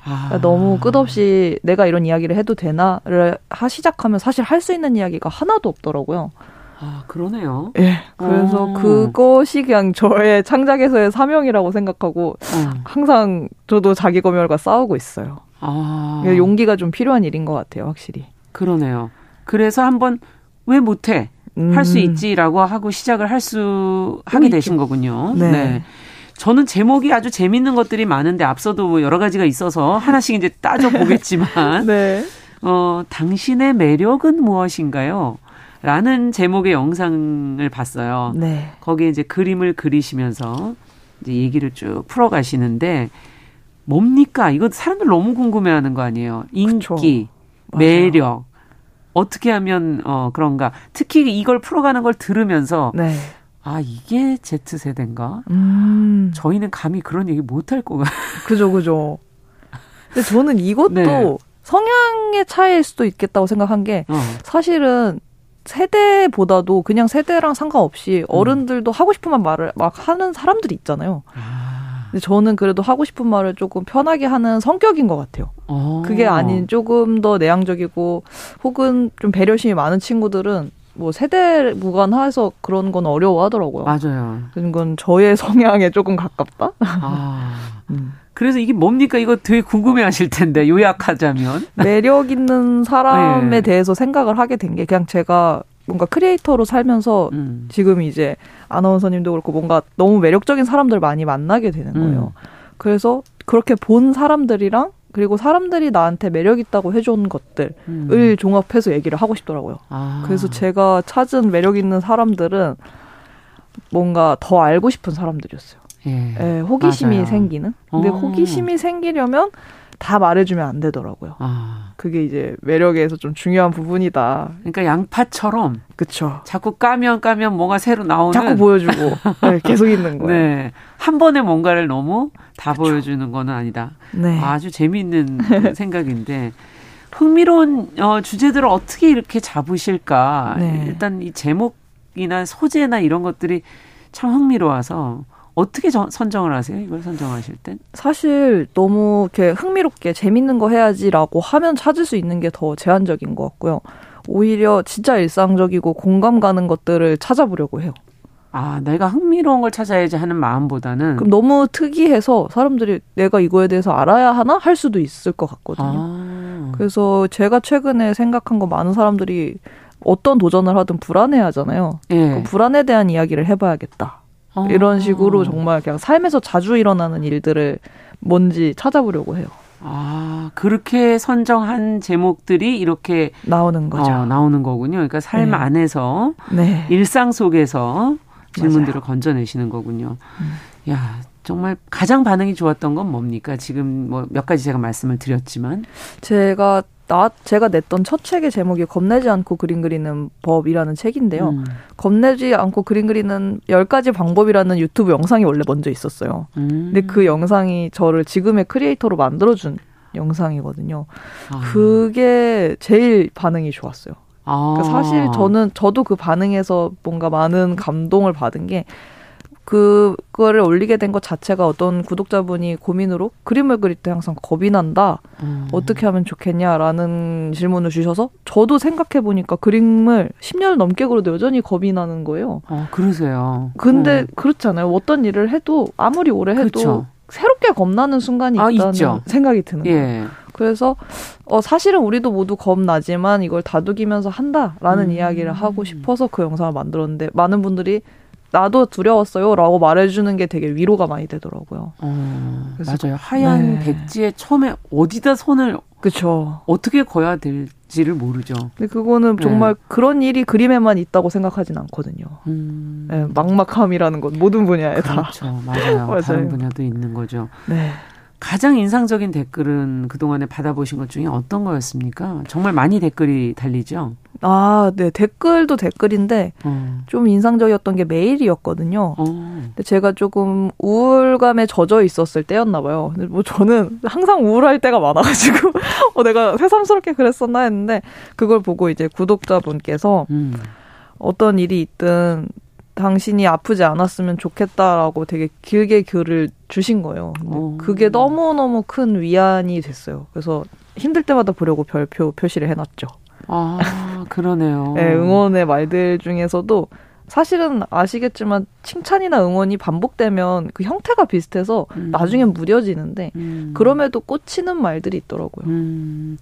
아. 너무 끝없이 내가 이런 이야기를 해도 되나를 하 시작하면 사실 할 수 있는 이야기가 하나도 없더라고요. 아, 그러네요. 예. 그래서 오. 어. 그것이 그냥 저의 창작에서의 사명이라고 생각하고 어. 항상 저도 자기 검열과 싸우고 있어요. 아. 용기가 좀 필요한 일인 것 같아요, 확실히. 그러네요. 그래서 한번 왜 못해? 음. 할수 있지라고 하고 시작을 할 수 하게. 되신 거군요. 네. 네. 저는 제목이 아주 재밌는 것들이 많은데 앞서도 뭐 여러 가지가 있어서 하나씩 이제 따져 보겠지만 네. 어, 당신의 매력은 무엇인가요? 라는 제목의 영상을 봤어요. 네. 거기에 이제 그림을 그리시면서 이제 얘기를 쭉 풀어 가시는데 뭡니까? 이거 사람들 너무 궁금해 하는 거 아니에요. 인기, 매력. 어떻게 하면 어 그런가? 특히 이걸 풀어가는 걸 들으면서 네. 아 이게 Z 세대인가? 음. 저희는 감히 그런 얘기 못할 거가. 그죠, 그죠. 근데 저는 이것도 네. 성향의 차이일 수도 있겠다고 생각한 게 어. 사실은 세대보다도 그냥 세대랑 상관없이 음. 어른들도 음. 하고 싶은 말을 막 하는 사람들이 있잖아요. 아. 근데 저는 그래도 하고 싶은 말을 조금 편하게 하는 성격인 것 같아요. 오. 어. 그게 아닌 조금 더 내향적이고 혹은 좀 배려심이 많은 친구들은 뭐 세대 무관해서 그런 건 어려워하더라고요. 맞아요. 그건 저의 성향에 조금 가깝다. 아. 음. 그래서 이게 뭡니까? 이거 되게 궁금해 하실 텐데, 요약하자면. 매력 있는 사람에 네. 대해서 생각을 하게 된 게 그냥 제가 뭔가 크리에이터로 살면서 음. 지금 이제 아나운서님도 그렇고 뭔가 너무 매력적인 사람들 많이 만나게 되는 거예요. 음. 그래서 그렇게 본 사람들이랑 그리고 사람들이 나한테 매력 있다고 해준 것들을 음. 종합해서 얘기를 하고 싶더라고요. 아. 그래서 제가 찾은 매력 있는 사람들은 뭔가 더 알고 싶은 사람들이었어요. 예, 예 호기심이 맞아요. 생기는. 근데 어. 호기심이 생기려면 다 말해주면 안 되더라고요. 아. 그게 이제 매력에서 좀 중요한 부분이다. 그러니까 양파처럼. 그쵸. 자꾸 까면 까면 뭐가 새로 나오는. 자꾸 보여주고. 네, 계속 있는 거예요. 네. 한 번에 뭔가를 너무 다 그쵸. 보여주는 거는 아니다. 네. 아주 재미있는 생각인데. 흥미로운 어, 주제들을 어떻게 이렇게 잡으실까. 네. 일단 이 제목이나 소재나 이런 것들이 참 흥미로워서 어떻게 저, 선정을 하세요? 이걸 선정하실 땐? 사실 너무 이렇게 흥미롭게 재밌는 거 해야지라고 하면 찾을 수 있는 게 더 제한적인 것 같고요. 오히려 진짜 일상적이고 공감 가는 것들을 찾아보려고 해요. 아, 내가 흥미로운 걸 찾아야지 하는 마음보다는 그럼 너무 특이해서 사람들이 내가 이거에 대해서 알아야 하나 할 수도 있을 것 같거든요. 아. 그래서 제가 최근에 생각한 거 많은 사람들이 어떤 도전을 하든 불안해 하잖아요. 예. 그 불안에 대한 이야기를 해봐야겠다. 어. 이런 식으로 정말 그냥 삶에서 자주 일어나는 일들을 뭔지 찾아보려고 해요. 아, 그렇게 선정한 제목들이 이렇게 나오는 거죠. 어, 나오는 거군요. 그러니까 삶 네. 안에서 네. 일상 속에서 질문들을 맞아요. 건져내시는 거군요. 음. 야, 정말 가장 반응이 좋았던 건 뭡니까? 지금 뭐 몇 가지 제가 말씀을 드렸지만 제가 나 제가 냈던 첫 책의 제목이 겁내지 않고 그림 그리는 법이라는 책인데요. 음. 겁내지 않고 그림 그리는 열 가지 방법이라는 유튜브 영상이 원래 먼저 있었어요. 음. 근데 그 영상이 저를 지금의 크리에이터로 만들어준 영상이거든요. 아. 그게 제일 반응이 좋았어요. 아. 그러니까 사실 저는 저도 그 반응에서 뭔가 많은 감동을 받은 게 그거를 올리게 된 것 자체가 어떤 구독자분이 고민으로 그림을 그릴 때 항상 겁이 난다. 음. 어떻게 하면 좋겠냐라는 질문을 주셔서 저도 생각해 보니까 그림을 10년 넘게 그려도 여전히 겁이 나는 거예요. 어, 그러세요. 근데 어. 그렇잖아요. 어떤 일을 해도 아무리 오래 해도 그렇죠. 새롭게 겁나는 순간이 아, 있다는 있죠. 생각이 드는 예. 거예요. 그래서 어 사실은 우리도 모두 겁나지만 이걸 다독이면서 한다라는 음. 이야기를 하고 싶어서 그 영상을 만들었는데 많은 분들이 나도 두려웠어요 라고 말해주는 게 되게 위로가 많이 되더라고요. 어, 맞아요. 하얀 네. 백지에 처음에 어디다 손을 그쵸. 어떻게 거야 될지를 모르죠. 근데 그거는 네. 정말 그런 일이 그림에만 있다고 생각하진 않거든요. 음. 네, 막막함이라는 건 모든 분야에 그렇죠. 다. 그렇죠. 맞아요. 맞아요. 다른 분야도 있는 거죠. 네. 가장 인상적인 댓글은 그동안에 받아보신 것 중에 어떤 거였습니까? 정말 많이 댓글이 달리죠? 아, 네. 댓글도 댓글인데 어. 좀 인상적이었던 게 메일이었거든요. 어. 근데 제가 조금 우울감에 젖어 있었을 때였나 봐요. 근데 뭐 저는 항상 우울할 때가 많아가지고 어, 내가 새삼스럽게 그랬었나 했는데 그걸 보고 이제 구독자분께서 음. 어떤 일이 있든 당신이 아프지 않았으면 좋겠다라고 되게 길게 글을 주신 거예요. 어. 그게 너무너무 큰 위안이 됐어요. 그래서 힘들 때마다 보려고 별표 표시를 해놨죠. 아, 그러네요. 네, 응원의 말들 중에서도 사실은 아시겠지만 칭찬이나 응원이 반복되면 그 형태가 비슷해서 음. 나중엔 무뎌지는데 음. 그럼에도 꽂히는 말들이 있더라고요. 음.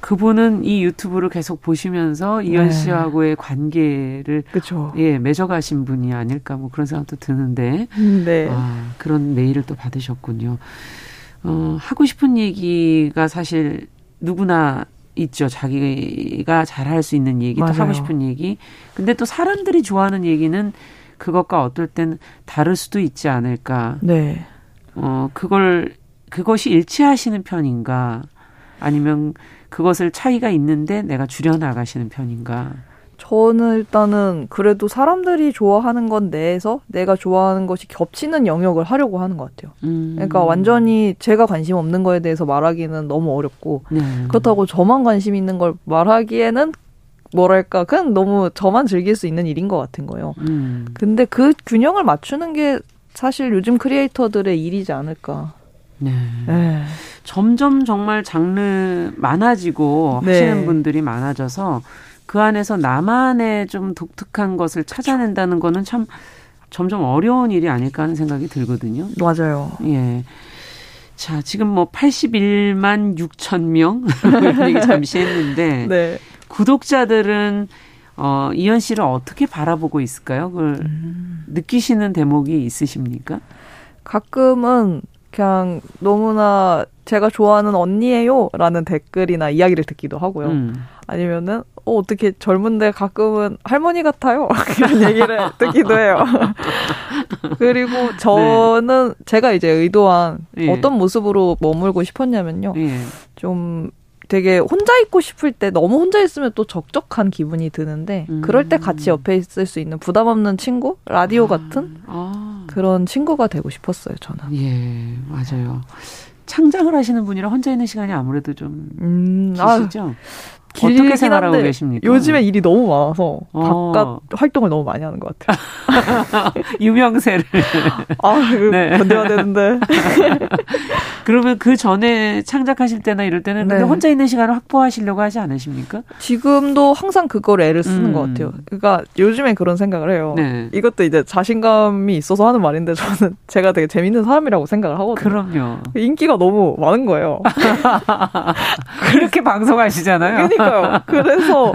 그분은 이 유튜브를 계속 보시면서 이현 네. 씨하고의 관계를 그쵸. 예 맺어가신 분이 아닐까 뭐 그런 생각도 드는데 음, 네. 아, 그런 메일을 또 받으셨군요. 어, 하고 싶은 얘기가 사실 누구나 있죠. 자기가 잘할 수 있는 얘기, 또 하고 싶은 얘기. 근데 또 사람들이 좋아하는 얘기는 그것과 어떨 땐 다를 수도 있지 않을까. 네. 어, 그걸, 그것이 일치하시는 편인가. 아니면 그것을 차이가 있는데 내가 줄여나가시는 편인가. 저는 일단은 그래도 사람들이 좋아하는 건 내에서 내가 좋아하는 것이 겹치는 영역을 하려고 하는 것 같아요. 음. 그러니까 완전히 제가 관심 없는 거에 대해서 말하기는 너무 어렵고 네. 그렇다고 저만 관심 있는 걸 말하기에는 뭐랄까 그냥 너무 저만 즐길 수 있는 일인 것 같은 거예요. 음. 근데 그 균형을 맞추는 게 사실 요즘 크리에이터들의 일이지 않을까. 네. 네. 점점 정말 장르 많아지고 네. 하시는 분들이 많아져서 그 안에서 나만의 좀 독특한 것을 찾아낸다는 거는 참 점점 어려운 일이 아닐까 하는 생각이 들거든요. 맞아요. 예. 자, 지금 뭐 81만 6천 명 얘기 잠시 했는데 네. 구독자들은 어, 이현 씨를 어떻게 바라보고 있을까요? 그걸 음. 느끼시는 대목이 있으십니까? 가끔은 그냥 너무나 제가 좋아하는 언니예요라는 댓글이나 이야기를 듣기도 하고요. 음. 아니면은 어, 어떻게 젊은데 가끔은 할머니 같아요 이런 얘기를 듣기도 해요. 그리고 저는 네. 제가 이제 의도한 예. 어떤 모습으로 머물고 싶었냐면요. 예. 좀 되게 혼자 있고 싶을 때 너무 혼자 있으면 또 적적한 기분이 드는데 음. 그럴 때 같이 옆에 있을 수 있는 부담 없는 친구 라디오 아. 같은 아. 그런 친구가 되고 싶었어요 저는. 예 맞아요. 창작을 하시는 분이라 혼자 있는 시간이 아무래도 좀 음, 기시죠. 아, 어떻게 생활하고 계십니까? 요즘에 일이 너무 많아서 어. 바깥 활동을 너무 많이 하는 것 같아요. 유명세를. 아, 네. 견뎌야 되는데. 그러면 그 전에 창작하실 때나 이럴 때는 네. 혼자 있는 시간을 확보하시려고 하지 않으십니까? 지금도 항상 그걸 애를 쓰는 음. 것 같아요. 그러니까 요즘에 그런 생각을 해요. 네. 이것도 이제 자신감이 있어서 하는 말인데 저는 제가 되게 재밌는 사람이라고 생각을 하거든요. 그럼요. 인기가 너무 많은 거예요. 그렇게 방송하시잖아요. 그러니까요. 그래서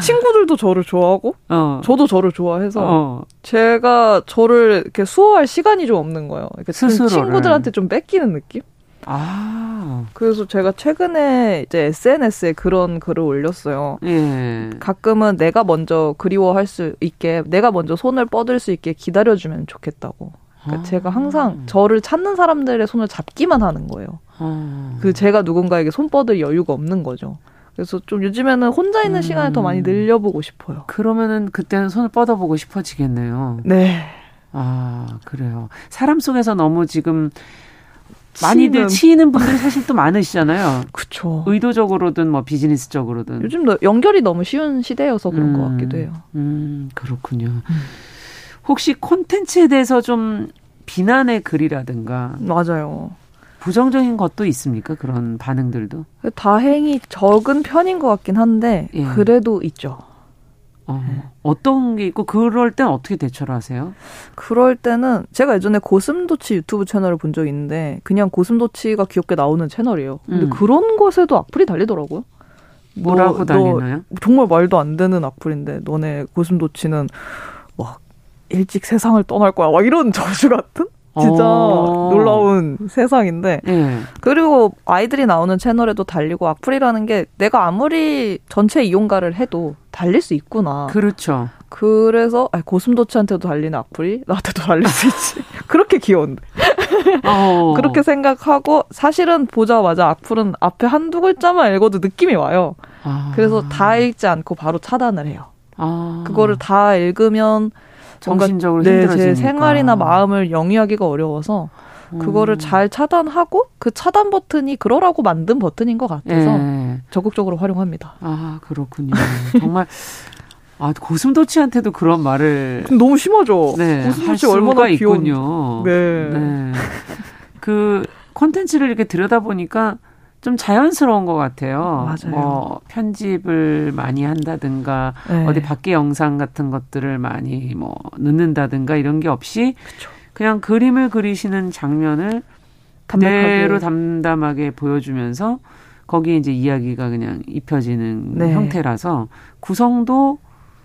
친구들도 저를 좋아하고 어. 저도 저를 좋아해서 어. 제가 저를 이렇게 수호할 시간이 좀 없는 거예요. 이렇게 친구들한테 좀 뺏기는 느낌? 아. 그래서 제가 최근에 이제 SNS에 그런 글을 올렸어요. 예. 가끔은 내가 먼저 그리워할 수 있게, 내가 먼저 손을 뻗을 수 있게 기다려주면 좋겠다고. 그러니까 아. 제가 항상 저를 찾는 사람들의 손을 잡기만 하는 거예요. 아. 그 제가 누군가에게 손 뻗을 여유가 없는 거죠. 그래서 좀 요즘에는 혼자 있는 음. 시간을 더 많이 늘려보고 싶어요. 그러면은 그때는 손을 뻗어보고 싶어지겠네요. 네. 아, 그래요. 사람 속에서 너무 지금 많이들 치이는 분들이 사실 또 많으시잖아요. 그렇죠. 의도적으로든 뭐 비즈니스적으로든. 요즘 연결이 너무 쉬운 시대여서 그런 음, 것 같기도 해요. 음, 그렇군요. 음. 혹시 콘텐츠에 대해서 좀 비난의 글이라든가 맞아요. 부정적인 것도 있습니까? 그런 반응들도? 다행히 적은 편인 것 같긴 한데 예. 그래도 있죠. 어, 네. 어떤 게 있고 그럴 땐 어떻게 대처를 하세요? 그럴 때는 제가 예전에 고슴도치 유튜브 채널을 본 적이 있는데 그냥 고슴도치가 귀엽게 나오는 채널이에요. 근데 음. 그런 것에도 악플이 달리더라고요. 뭐라고 달리나요? 정말 말도 안 되는 악플인데 너네 고슴도치는 막 일찍 세상을 떠날 거야. 막 이런 저주 같은? 진짜 어. 놀라운 세상인데 네. 그리고 아이들이 나오는 채널에도 달리고 악플이라는 게 내가 아무리 전체 이용가를 해도 달릴 수 있구나. 그렇죠. 그래서 아니, 고슴도치한테도 달리는 악플이 나한테도 달릴 수 있지. 그렇게 귀여운데. 어. 그렇게 생각하고 사실은 보자마자 악플은 앞에 한두 글자만 읽어도 느낌이 와요. 아. 그래서 다 읽지 않고 바로 차단을 해요. 아. 그거를 다 읽으면 정신적으로 네, 힘들어지니까. 제 생활이나 마음을 영위하기가 어려워서 그거를 음. 잘 차단하고 그 차단 버튼이 그러라고 만든 버튼인 것 같아서 네. 적극적으로 활용합니다. 아 그렇군요. 정말 아 고슴도치한테도 그런 말을 너무 심하죠. 네, 고슴도치 얼마나 귀여군요. 네. 네. 그 콘텐츠를 이렇게 들여다 보니까 좀 자연스러운 것 같아요. 맞아요. 뭐 편집을 많이 한다든가 네. 어디 밖에 영상 같은 것들을 많이 뭐 넣는다든가 이런 게 없이 그쵸. 그냥 그림을 그리시는 장면을 그대로 담담하게 보여주면서 거기에 이제 이야기가 그냥 입혀지는 네. 형태라서 구성도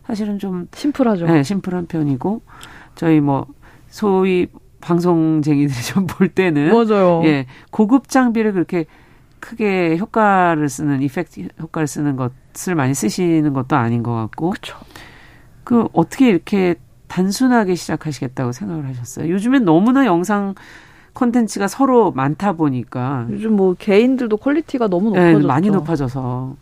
사실은 좀 심플하죠. 네, 심플한 편이고 저희 뭐 소위 방송쟁이들이 좀 볼 때는 맞아요. 예 고급 장비를 그렇게 크게 효과를 쓰는 이펙트 효과를 쓰는 것을 많이 쓰시는 것도 아닌 것 같고. 그 어떻게 이렇게 단순하게 시작하시겠다고 생각을 하셨어요? 요즘엔 너무나 영상 콘텐츠가 서로 많다 보니까 요즘 뭐 개인들도 quality가 너무 네, 높아졌죠. 네, 많이 높아져서.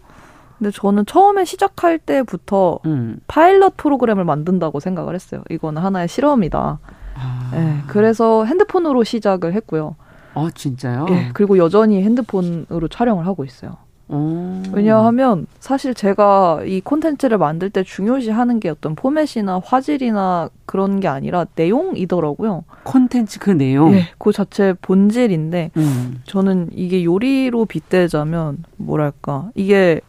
근데 저는 처음에 시작할 때부터 음. 파일럿 프로그램을 만든다고 생각을 했어요. 이거는 하나의 실험이다. 아. 네, 그래서 핸드폰으로 시작을 했고요. 아, 진짜요? 예, 그리고 여전히 핸드폰으로 촬영을 하고 있어요. 오. 왜냐하면 사실 제가 이 콘텐츠를 만들 때 중요시하는 게 어떤 포맷이나 화질이나 그런 게 아니라 내용이더라고요. 콘텐츠 그 내용? 예, 그 자체 본질인데 음. 저는 이게 요리로 빗대자면 뭐랄까 이게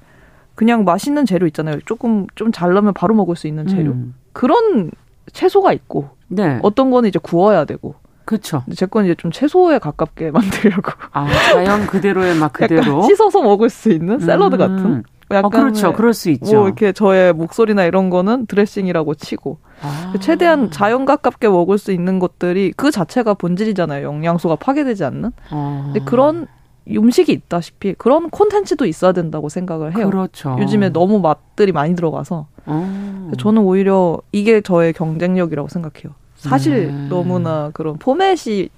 그냥 맛있는 재료 있잖아요. 조금 좀잘 넣으면 바로 먹을 수 있는 재료. 음. 그런 채소가 있고 네. 어떤 거는 이제 구워야 되고 그렇죠. 제 건 이제 좀 채소에 가깝게 만들려고. 아 자연 그대로의 막 그대로 씻어서 먹을 수 있는 샐러드 음. 같은. 약간 아, 그렇죠. 그럴 수 있죠. 뭐 이렇게 저의 목소리나 이런 거는 드레싱이라고 치고 아. 최대한 자연 가깝게 먹을 수 있는 것들이 그 자체가 본질이잖아요. 영양소가 파괴되지 않는. 아. 근데 그런 음식이 있다시피 그런 콘텐츠도 있어야 된다고 생각을 해요. 그렇죠. 요즘에 너무 맛들이 많이 들어가서 아. 저는 오히려 이게 저의 경쟁력이라고 생각해요. 사실 네. 너무나 그런 포맷이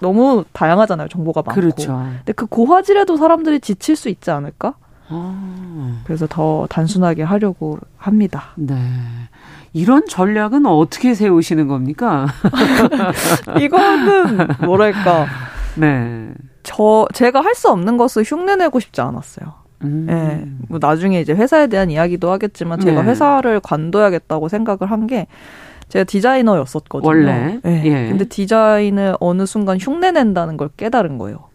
너무 다양하잖아요. 정보가 많고. 그렇죠. 근데 그 고화질에도 사람들이 지칠 수 있지 않을까? 아. 그래서 더 단순하게 하려고 합니다. 네. 이런 전략은 어떻게 세우시는 겁니까? 이거는 뭐랄까. 네. 저 제가 할 수 없는 것을 흉내내고 싶지 않았어요. 음. 네. 뭐 나중에 이제 회사에 대한 이야기도 하겠지만 제가 네. 회사를 관둬야겠다고 생각을 한 게 제가 디자이너였었거든요. 원래. 네. 예. 근데 디자인을 어느 순간 흉내 낸다는 걸 깨달은 거예요.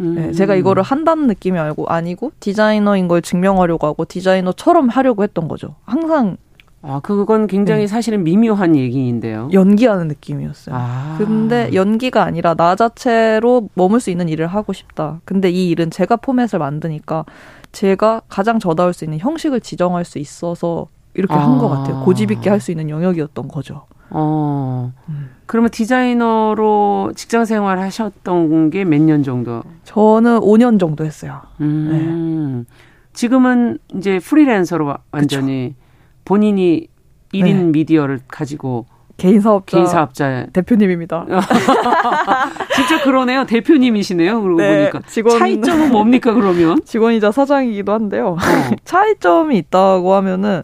음. 네, 제가 이거를 한다는 느낌이 알고 아니고 디자이너인 걸 증명하려고 하고 디자이너처럼 하려고 했던 거죠. 항상 아, 그건 굉장히 네. 사실은 미묘한 얘기인데요. 연기하는 느낌이었어요. 아. 근데 연기가 아니라 나 자체로 머물 수 있는 일을 하고 싶다. 근데 이 일은 제가 포맷을 만드니까 제가 가장 저다울 수 있는 형식을 지정할 수 있어서 이렇게 아. 한것 같아요. 고집 있게 할 수 있는 영역이었던 거죠. 어. 음. 그러면 디자이너로 직장 생활 하셨던 게 몇 년 정도? 저는 5년 정도 했어요. 음. 네. 지금은 이제 프리랜서로 완전히 그쵸. 본인이 1인 네. 미디어를 가지고 개인 사업자, 개인 사업자 대표님입니다. 진짜 그러네요. 대표님이시네요. 그러고 네, 보니까 직원, 차이점은 뭡니까 그러면? 직원이자 사장이기도 한데요. 어. 차이점이 있다고 하면은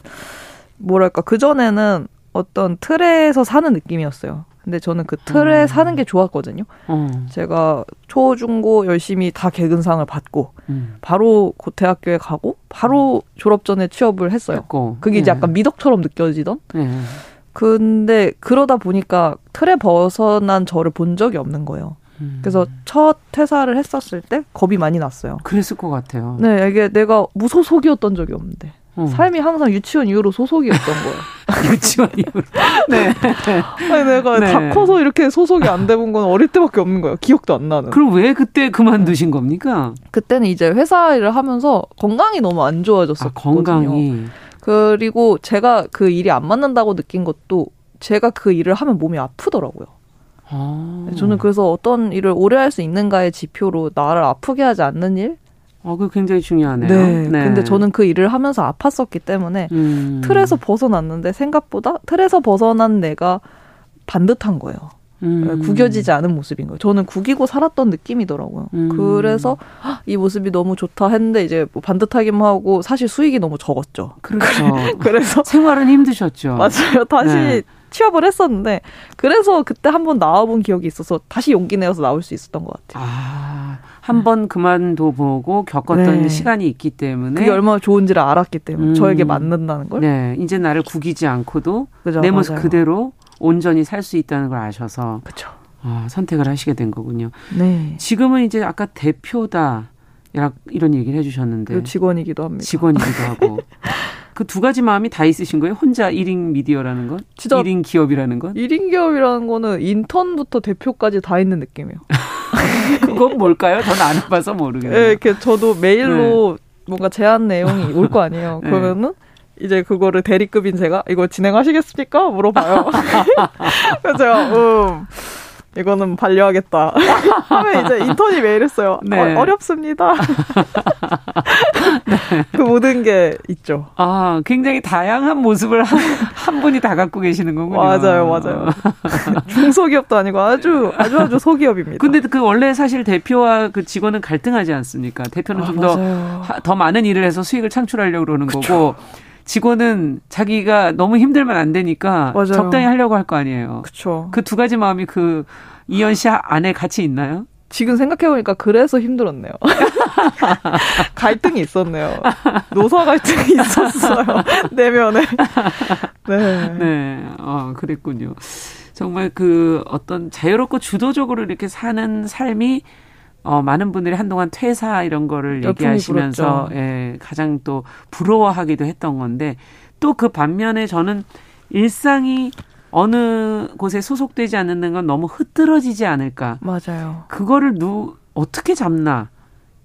뭐랄까 그 전에는 어떤 틀에서 사는 느낌이었어요. 근데 저는 그 틀에 음. 사는 게 좋았거든요. 음. 제가 초, 중, 고 열심히 다 개근상을 받고 음. 바로 곧 대학교에 가고 바로 졸업 전에 취업을 했어요. 했고. 그게 이제 네. 약간 미덕처럼 느껴지던. 네. 근데 그러다 보니까 틀에 벗어난 저를 본 적이 없는 거예요. 음. 그래서 첫 퇴사를 했었을 때 겁이 많이 났어요. 그랬을 것 같아요. 네, 이게 내가 무소속이었던 적이 없는데. 어. 삶이 항상 유치원 이후로 소속이었던 거예요. 유치원 이후로. 네. 아니 내가 네. 다 커서 이렇게 소속이 안 돼본 건 어릴 때밖에 없는 거예요. 기억도 안 나는. 그럼 왜 그때 그만두신 겁니까? 그때는 이제 회사 일을 하면서 건강이 너무 안 좋아졌었거든요. 아, 건강이. 그리고 제가 그 일이 안 맞는다고 느낀 것도 제가 그 일을 하면 몸이 아프더라고요. 아. 저는 그래서 어떤 일을 오래 할 수 있는가의 지표로 나를 아프게 하지 않는 일? 어, 그 굉장히 중요하네요. 네. 네. 근데 저는 그 일을 하면서 아팠었기 때문에 음. 틀에서 벗어났는데 생각보다 틀에서 벗어난 내가 반듯한 거예요. 음. 구겨지지 않은 모습인 거예요. 저는 구기고 살았던 느낌이더라고요. 음. 그래서 이 모습이 너무 좋다 했는데 이제 뭐 반듯하기만 하고 사실 수익이 너무 적었죠. 그렇죠. 그래서 생활은 힘드셨죠. 맞아요. 다시 네. 취업을 했었는데 그래서 그때 한 번 나와본 기억이 있어서 다시 용기 내어서 나올 수 있었던 것 같아요. 아, 한번 그만둬 보고 겪었던 네. 시간이 있기 때문에 그게 얼마나 좋은지를 알았기 때문에 음. 저에게 맞는다는 걸. 네, 이제 나를 구기지 않고도 그죠, 내 모습 맞아요. 그대로 온전히 살 수 있다는 걸 아셔서 그렇죠. 아, 선택을 하시게 된 거군요. 네. 지금은 이제 아까 대표다 이런 얘기를 해주셨는데 직원이기도 합니다. 직원이기도 하고 그 두 가지 마음이 다 있으신 거예요? 혼자 1인 미디어라는 건? 진짜 1인 기업이라는 건? 1인 기업이라는 거는 인턴부터 대표까지 다 있는 느낌이에요. 그건 뭘까요? 저는 안 해봐서 모르겠네요. 네, 이렇게 저도 메일로 네. 뭔가 제안 내용이 올 거 아니에요. 네. 그러면은 이제 그거를 대리급인 제가 이거 진행하시겠습니까? 물어봐요. 그래서 제가 음 이거는 반려하겠다. 하면 이제 인턴이 메일했어요. 네. 어, 렵습니다 그 모든 게 있죠. 아, 굉장히 다양한 모습을 한, 한 분이 다 갖고 계시는 거군요. 맞아요, 맞아요. 중소기업도 아니고 아주 아주 아주 소기업입니다. 근데 그 원래 사실 대표와 그 직원은 갈등하지 않습니까? 대표는 아, 좀더더 더 많은 일을 해서 수익을 창출하려고 그러는 그쵸. 거고 직원은 자기가 너무 힘들면 안 되니까 맞아요. 적당히 하려고 할 거 아니에요. 그렇죠. 그 두 가지 마음이 그 이현 씨 안에 같이 있나요? 지금 생각해보니까 그래서 힘들었네요. 갈등이 있었네요. 노사 갈등이 있었어요. 내면에. 네. 네. 어, 그랬군요. 정말 그 어떤 자유롭고 주도적으로 이렇게 사는 삶이 어, 많은 분들이 한동안 퇴사 이런 거를 얘기하시면서 예, 가장 또 부러워하기도 했던 건데 또 그 반면에 저는 일상이 어느 곳에 소속되지 않는 건 너무 흐트러지지 않을까. 맞아요. 그거를 누 어떻게 잡나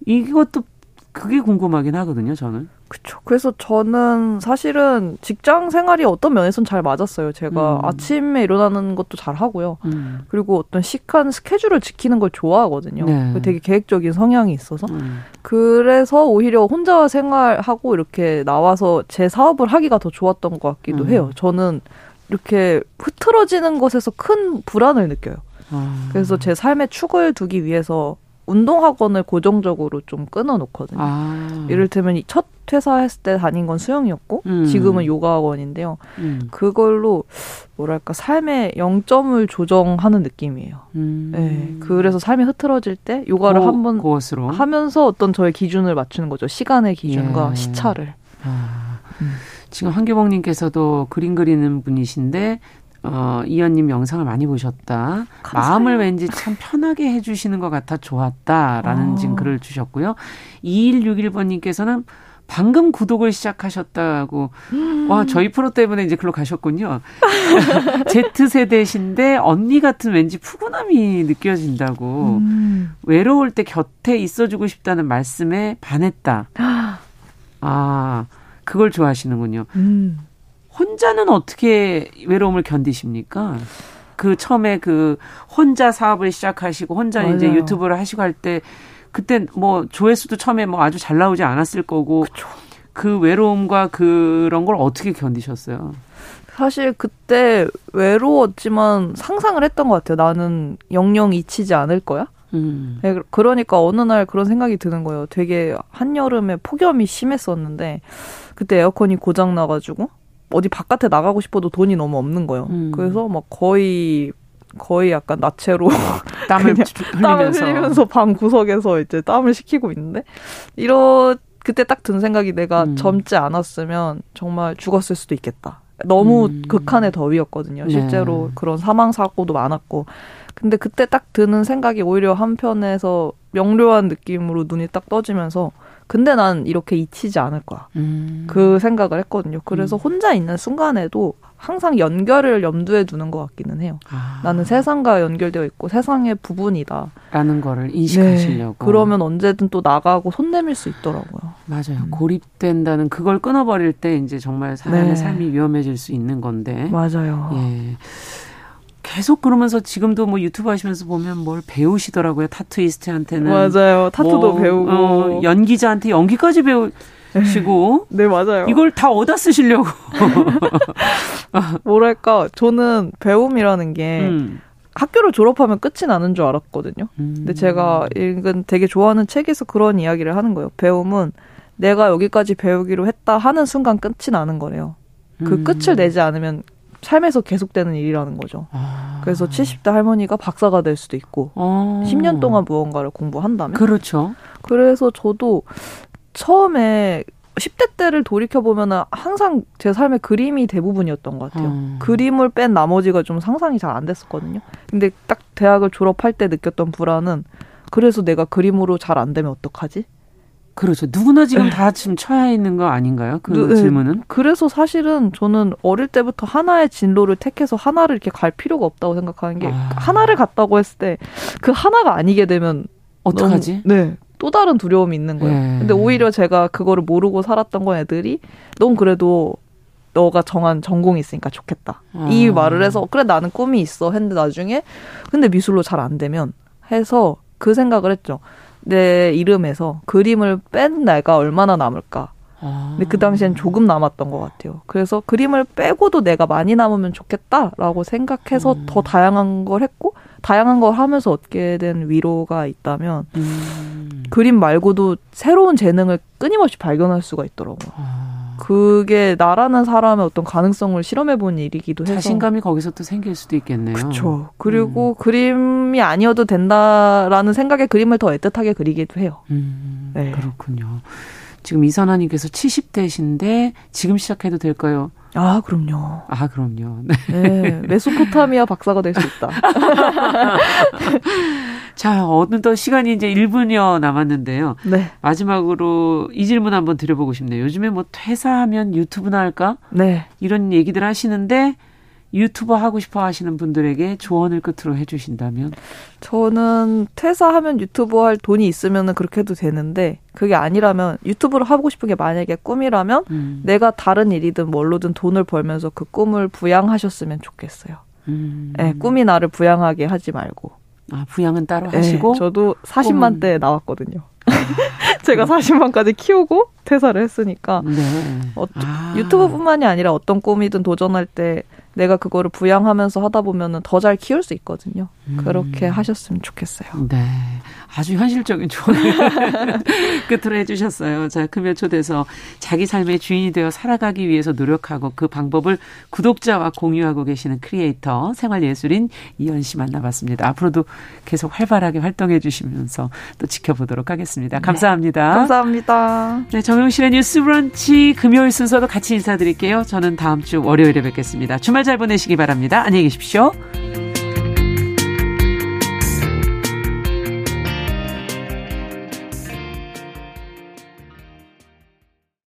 이것도 그게 궁금하긴 하거든요. 저는. 그렇죠. 그래서 저는 사실은 직장 생활이 어떤 면에선 잘 맞았어요. 제가 음. 아침에 일어나는 것도 잘 하고요. 음. 그리고 어떤 시한 스케줄을 지키는 걸 좋아하거든요. 네. 되게 계획적인 성향이 있어서. 음. 그래서 오히려 혼자 생활하고 이렇게 나와서 제 사업을 하기가 더 좋았던 것 같기도 음. 해요. 저는 이렇게 흐트러지는 것에서 큰 불안을 느껴요. 아. 그래서 제 삶의 축을 두기 위해서 운동학원을 고정적으로 좀 끊어놓거든요. 아. 이를테면 첫 퇴사했을 때 다닌 건 수영이었고 음. 지금은 요가학원인데요. 음. 그걸로 뭐랄까 삶의 영점을 조정하는 느낌이에요. 음. 네, 그래서 삶이 흐트러질 때 요가를 한번 하면서 어떤 저의 기준을 맞추는 거죠. 시간의 기준과 예. 시차를. 아. 음. 지금 한규봉님께서도 그림 그리는 분이신데 어, 이현님 영상을 많이 보셨다. 감사해요. 마음을 왠지 참 편하게 해주시는 것 같아 좋았다라는 어. 지금 글을 주셨고요. 2161번님께서는 방금 구독을 시작하셨다고. 음. 와, 저희 프로 때문에 이제 글로 가셨군요. Z세대신데 언니 같은 왠지 푸근함이 느껴진다고. 음. 외로울 때 곁에 있어주고 싶다는 말씀에 반했다. 아, 그걸 좋아하시는군요. 음. 혼자는 어떻게 외로움을 견디십니까? 그 처음에 그 혼자 사업을 시작하시고 혼자 맞아요. 이제 유튜브를 하시고 할 때 그때 뭐 조회수도 처음에 뭐 아주 잘 나오지 않았을 거고 그쵸. 그 외로움과 그런 걸 어떻게 견디셨어요? 사실 그때 외로웠지만 상상을 했던 것 같아요. 나는 영영 잊히지 않을 거야. 음. 네, 그러니까 어느 날 그런 생각이 드는 거예요. 되게 한여름에 폭염이 심했었는데 그때 에어컨이 고장 나가지고 어디 바깥에 나가고 싶어도 돈이 너무 없는 거예요. 음. 그래서 막 거의 거의 약간 나체로 땀을 흘리면서. 땀을 흘리면서 방 구석에서 이제 땀을 식히고 있는데 이런 그때 딱 든 생각이 내가 음. 젊지 않았으면 정말 죽었을 수도 있겠다. 너무 음. 극한의 더위였거든요. 실제로 네. 그런 사망 사고도 많았고. 근데 그때 딱 드는 생각이 오히려 한편에서 명료한 느낌으로 눈이 딱 떠지면서 근데 난 이렇게 잊히지 않을 거야. 음. 그 생각을 했거든요. 그래서 음. 혼자 있는 순간에도 항상 연결을 염두에 두는 것 같기는 해요. 아. 나는 세상과 연결되어 있고 세상의 부분이다. 라는 거를 인식하시려고. 네. 그러면 언제든 또 나가고 손 내밀 수 있더라고요. 맞아요. 음. 고립된다는 그걸 끊어버릴 때 이제 정말 사람의 네. 삶이 위험해질 수 있는 건데. 맞아요. 예. 계속 그러면서 지금도 뭐 유튜브 하시면서 보면 뭘 배우시더라고요. 타투이스트한테는. 맞아요. 타투도 뭐, 배우고. 어, 연기자한테 연기까지 배우 시고. 네, 맞아요. 이걸 다 얻어 쓰시려고. 뭐랄까, 저는 배움이라는 게 음. 학교를 졸업하면 끝이 나는 줄 알았거든요. 음. 근데 제가 읽은 되게 좋아하는 책에서 그런 이야기를 하는 거예요. 배움은 내가 여기까지 배우기로 했다 하는 순간 끝이 나는 거래요. 그 음. 끝을 내지 않으면 삶에서 계속되는 일이라는 거죠. 아. 그래서 70대 할머니가 박사가 될 수도 있고 아. 10년 동안 무언가를 공부한다면 그렇죠. 그래서 저도 처음에 10대 때를 돌이켜 보면은 항상 제 삶의 그림이 대부분이었던 것 같아요. 음. 그림을 뺀 나머지가 좀 상상이 잘 안 됐었거든요. 근데 딱 대학을 졸업할 때 느꼈던 불안은 그래서 내가 그림으로 잘 안 되면 어떡하지? 그렇죠. 누구나 지금 네. 다 지금 처해 있는 거 아닌가요? 그 네. 질문은? 그래서 사실은 저는 어릴 때부터 하나의 진로를 택해서 하나를 이렇게 갈 필요가 없다고 생각하는 게 아. 하나를 갔다고 했을 때 그 하나가 아니게 되면 어떡하지? 너무, 네. 또 다른 두려움이 있는 거예요. 네. 근데 오히려 제가 그거를 모르고 살았던 건 애들이 넌 그래도 너가 정한 전공이 있으니까 좋겠다. 아. 이 말을 해서 그래 나는 꿈이 있어 했는데 나중에 근데 미술로 잘 안 되면 해서 그 생각을 했죠. 내 이름에서 그림을 뺀 내가 얼마나 남을까. 근데 그 당시엔 조금 남았던 것 같아요. 그래서 그림을 빼고도 내가 많이 남으면 좋겠다라고 생각해서 음. 더 다양한 걸 했고 다양한 걸 하면서 얻게 된 위로가 있다면 음. 그림 말고도 새로운 재능을 끊임없이 발견할 수가 있더라고요. 아. 그게 나라는 사람의 어떤 가능성을 실험해 본 일이기도 해서 자신감이 거기서 또 생길 수도 있겠네요. 그렇죠. 그리고 음. 그림이 아니어도 된다라는 생각에 그림을 더 애틋하게 그리기도 해요. 음. 네. 그렇군요. 지금 이선아님께서 70대신데 지금 시작해도 될까요? 아, 그럼요. 아, 그럼요. 네. 네 메소포타미아 박사가 될 수 있다. 자, 어느덧 시간이 이제 1분여 남았는데요. 네. 마지막으로 이 질문 한번 드려보고 싶네요. 요즘에 뭐 퇴사하면 유튜브나 할까? 네. 이런 얘기들 하시는데 유튜버 하고 싶어 하시는 분들에게 조언을 끝으로 해주신다면? 저는 퇴사하면 유튜버 할 돈이 있으면 그렇게 해도 되는데, 그게 아니라면, 유튜브를 하고 싶은 게 만약에 꿈이라면, 음. 내가 다른 일이든 뭘로든 돈을 벌면서 그 꿈을 부양하셨으면 좋겠어요. 음. 네, 꿈이 나를 부양하게 하지 말고. 아, 부양은 따로 네, 하시고? 저도 40만 대 나왔거든요. 제가 40만까지 키우고 퇴사를 했으니까 네. 어, 아. 유튜브뿐만이 아니라 어떤 꿈이든 도전할 때 내가 그거를 부양하면서 하다 보면은 더 잘 키울 수 있거든요. 음. 그렇게 하셨으면 좋겠어요. 네. 아주 현실적인 조언을 끝으로 해주셨어요. 자, 금요 초대서 자기 삶의 주인이 되어 살아가기 위해서 노력하고 그 방법을 구독자와 공유하고 계시는 크리에이터, 생활예술인 이현 씨 만나봤습니다. 앞으로도 계속 활발하게 활동해 주시면서 또 지켜보도록 하겠습니다. 네. 감사합니다. 네, 감사합니다. 네, 정용실의 뉴스 브런치 금요일 순서도 같이 인사드릴게요. 저는 다음 주 월요일에 뵙겠습니다. 주말 잘 보내시기 바랍니다. 안녕히 계십시오.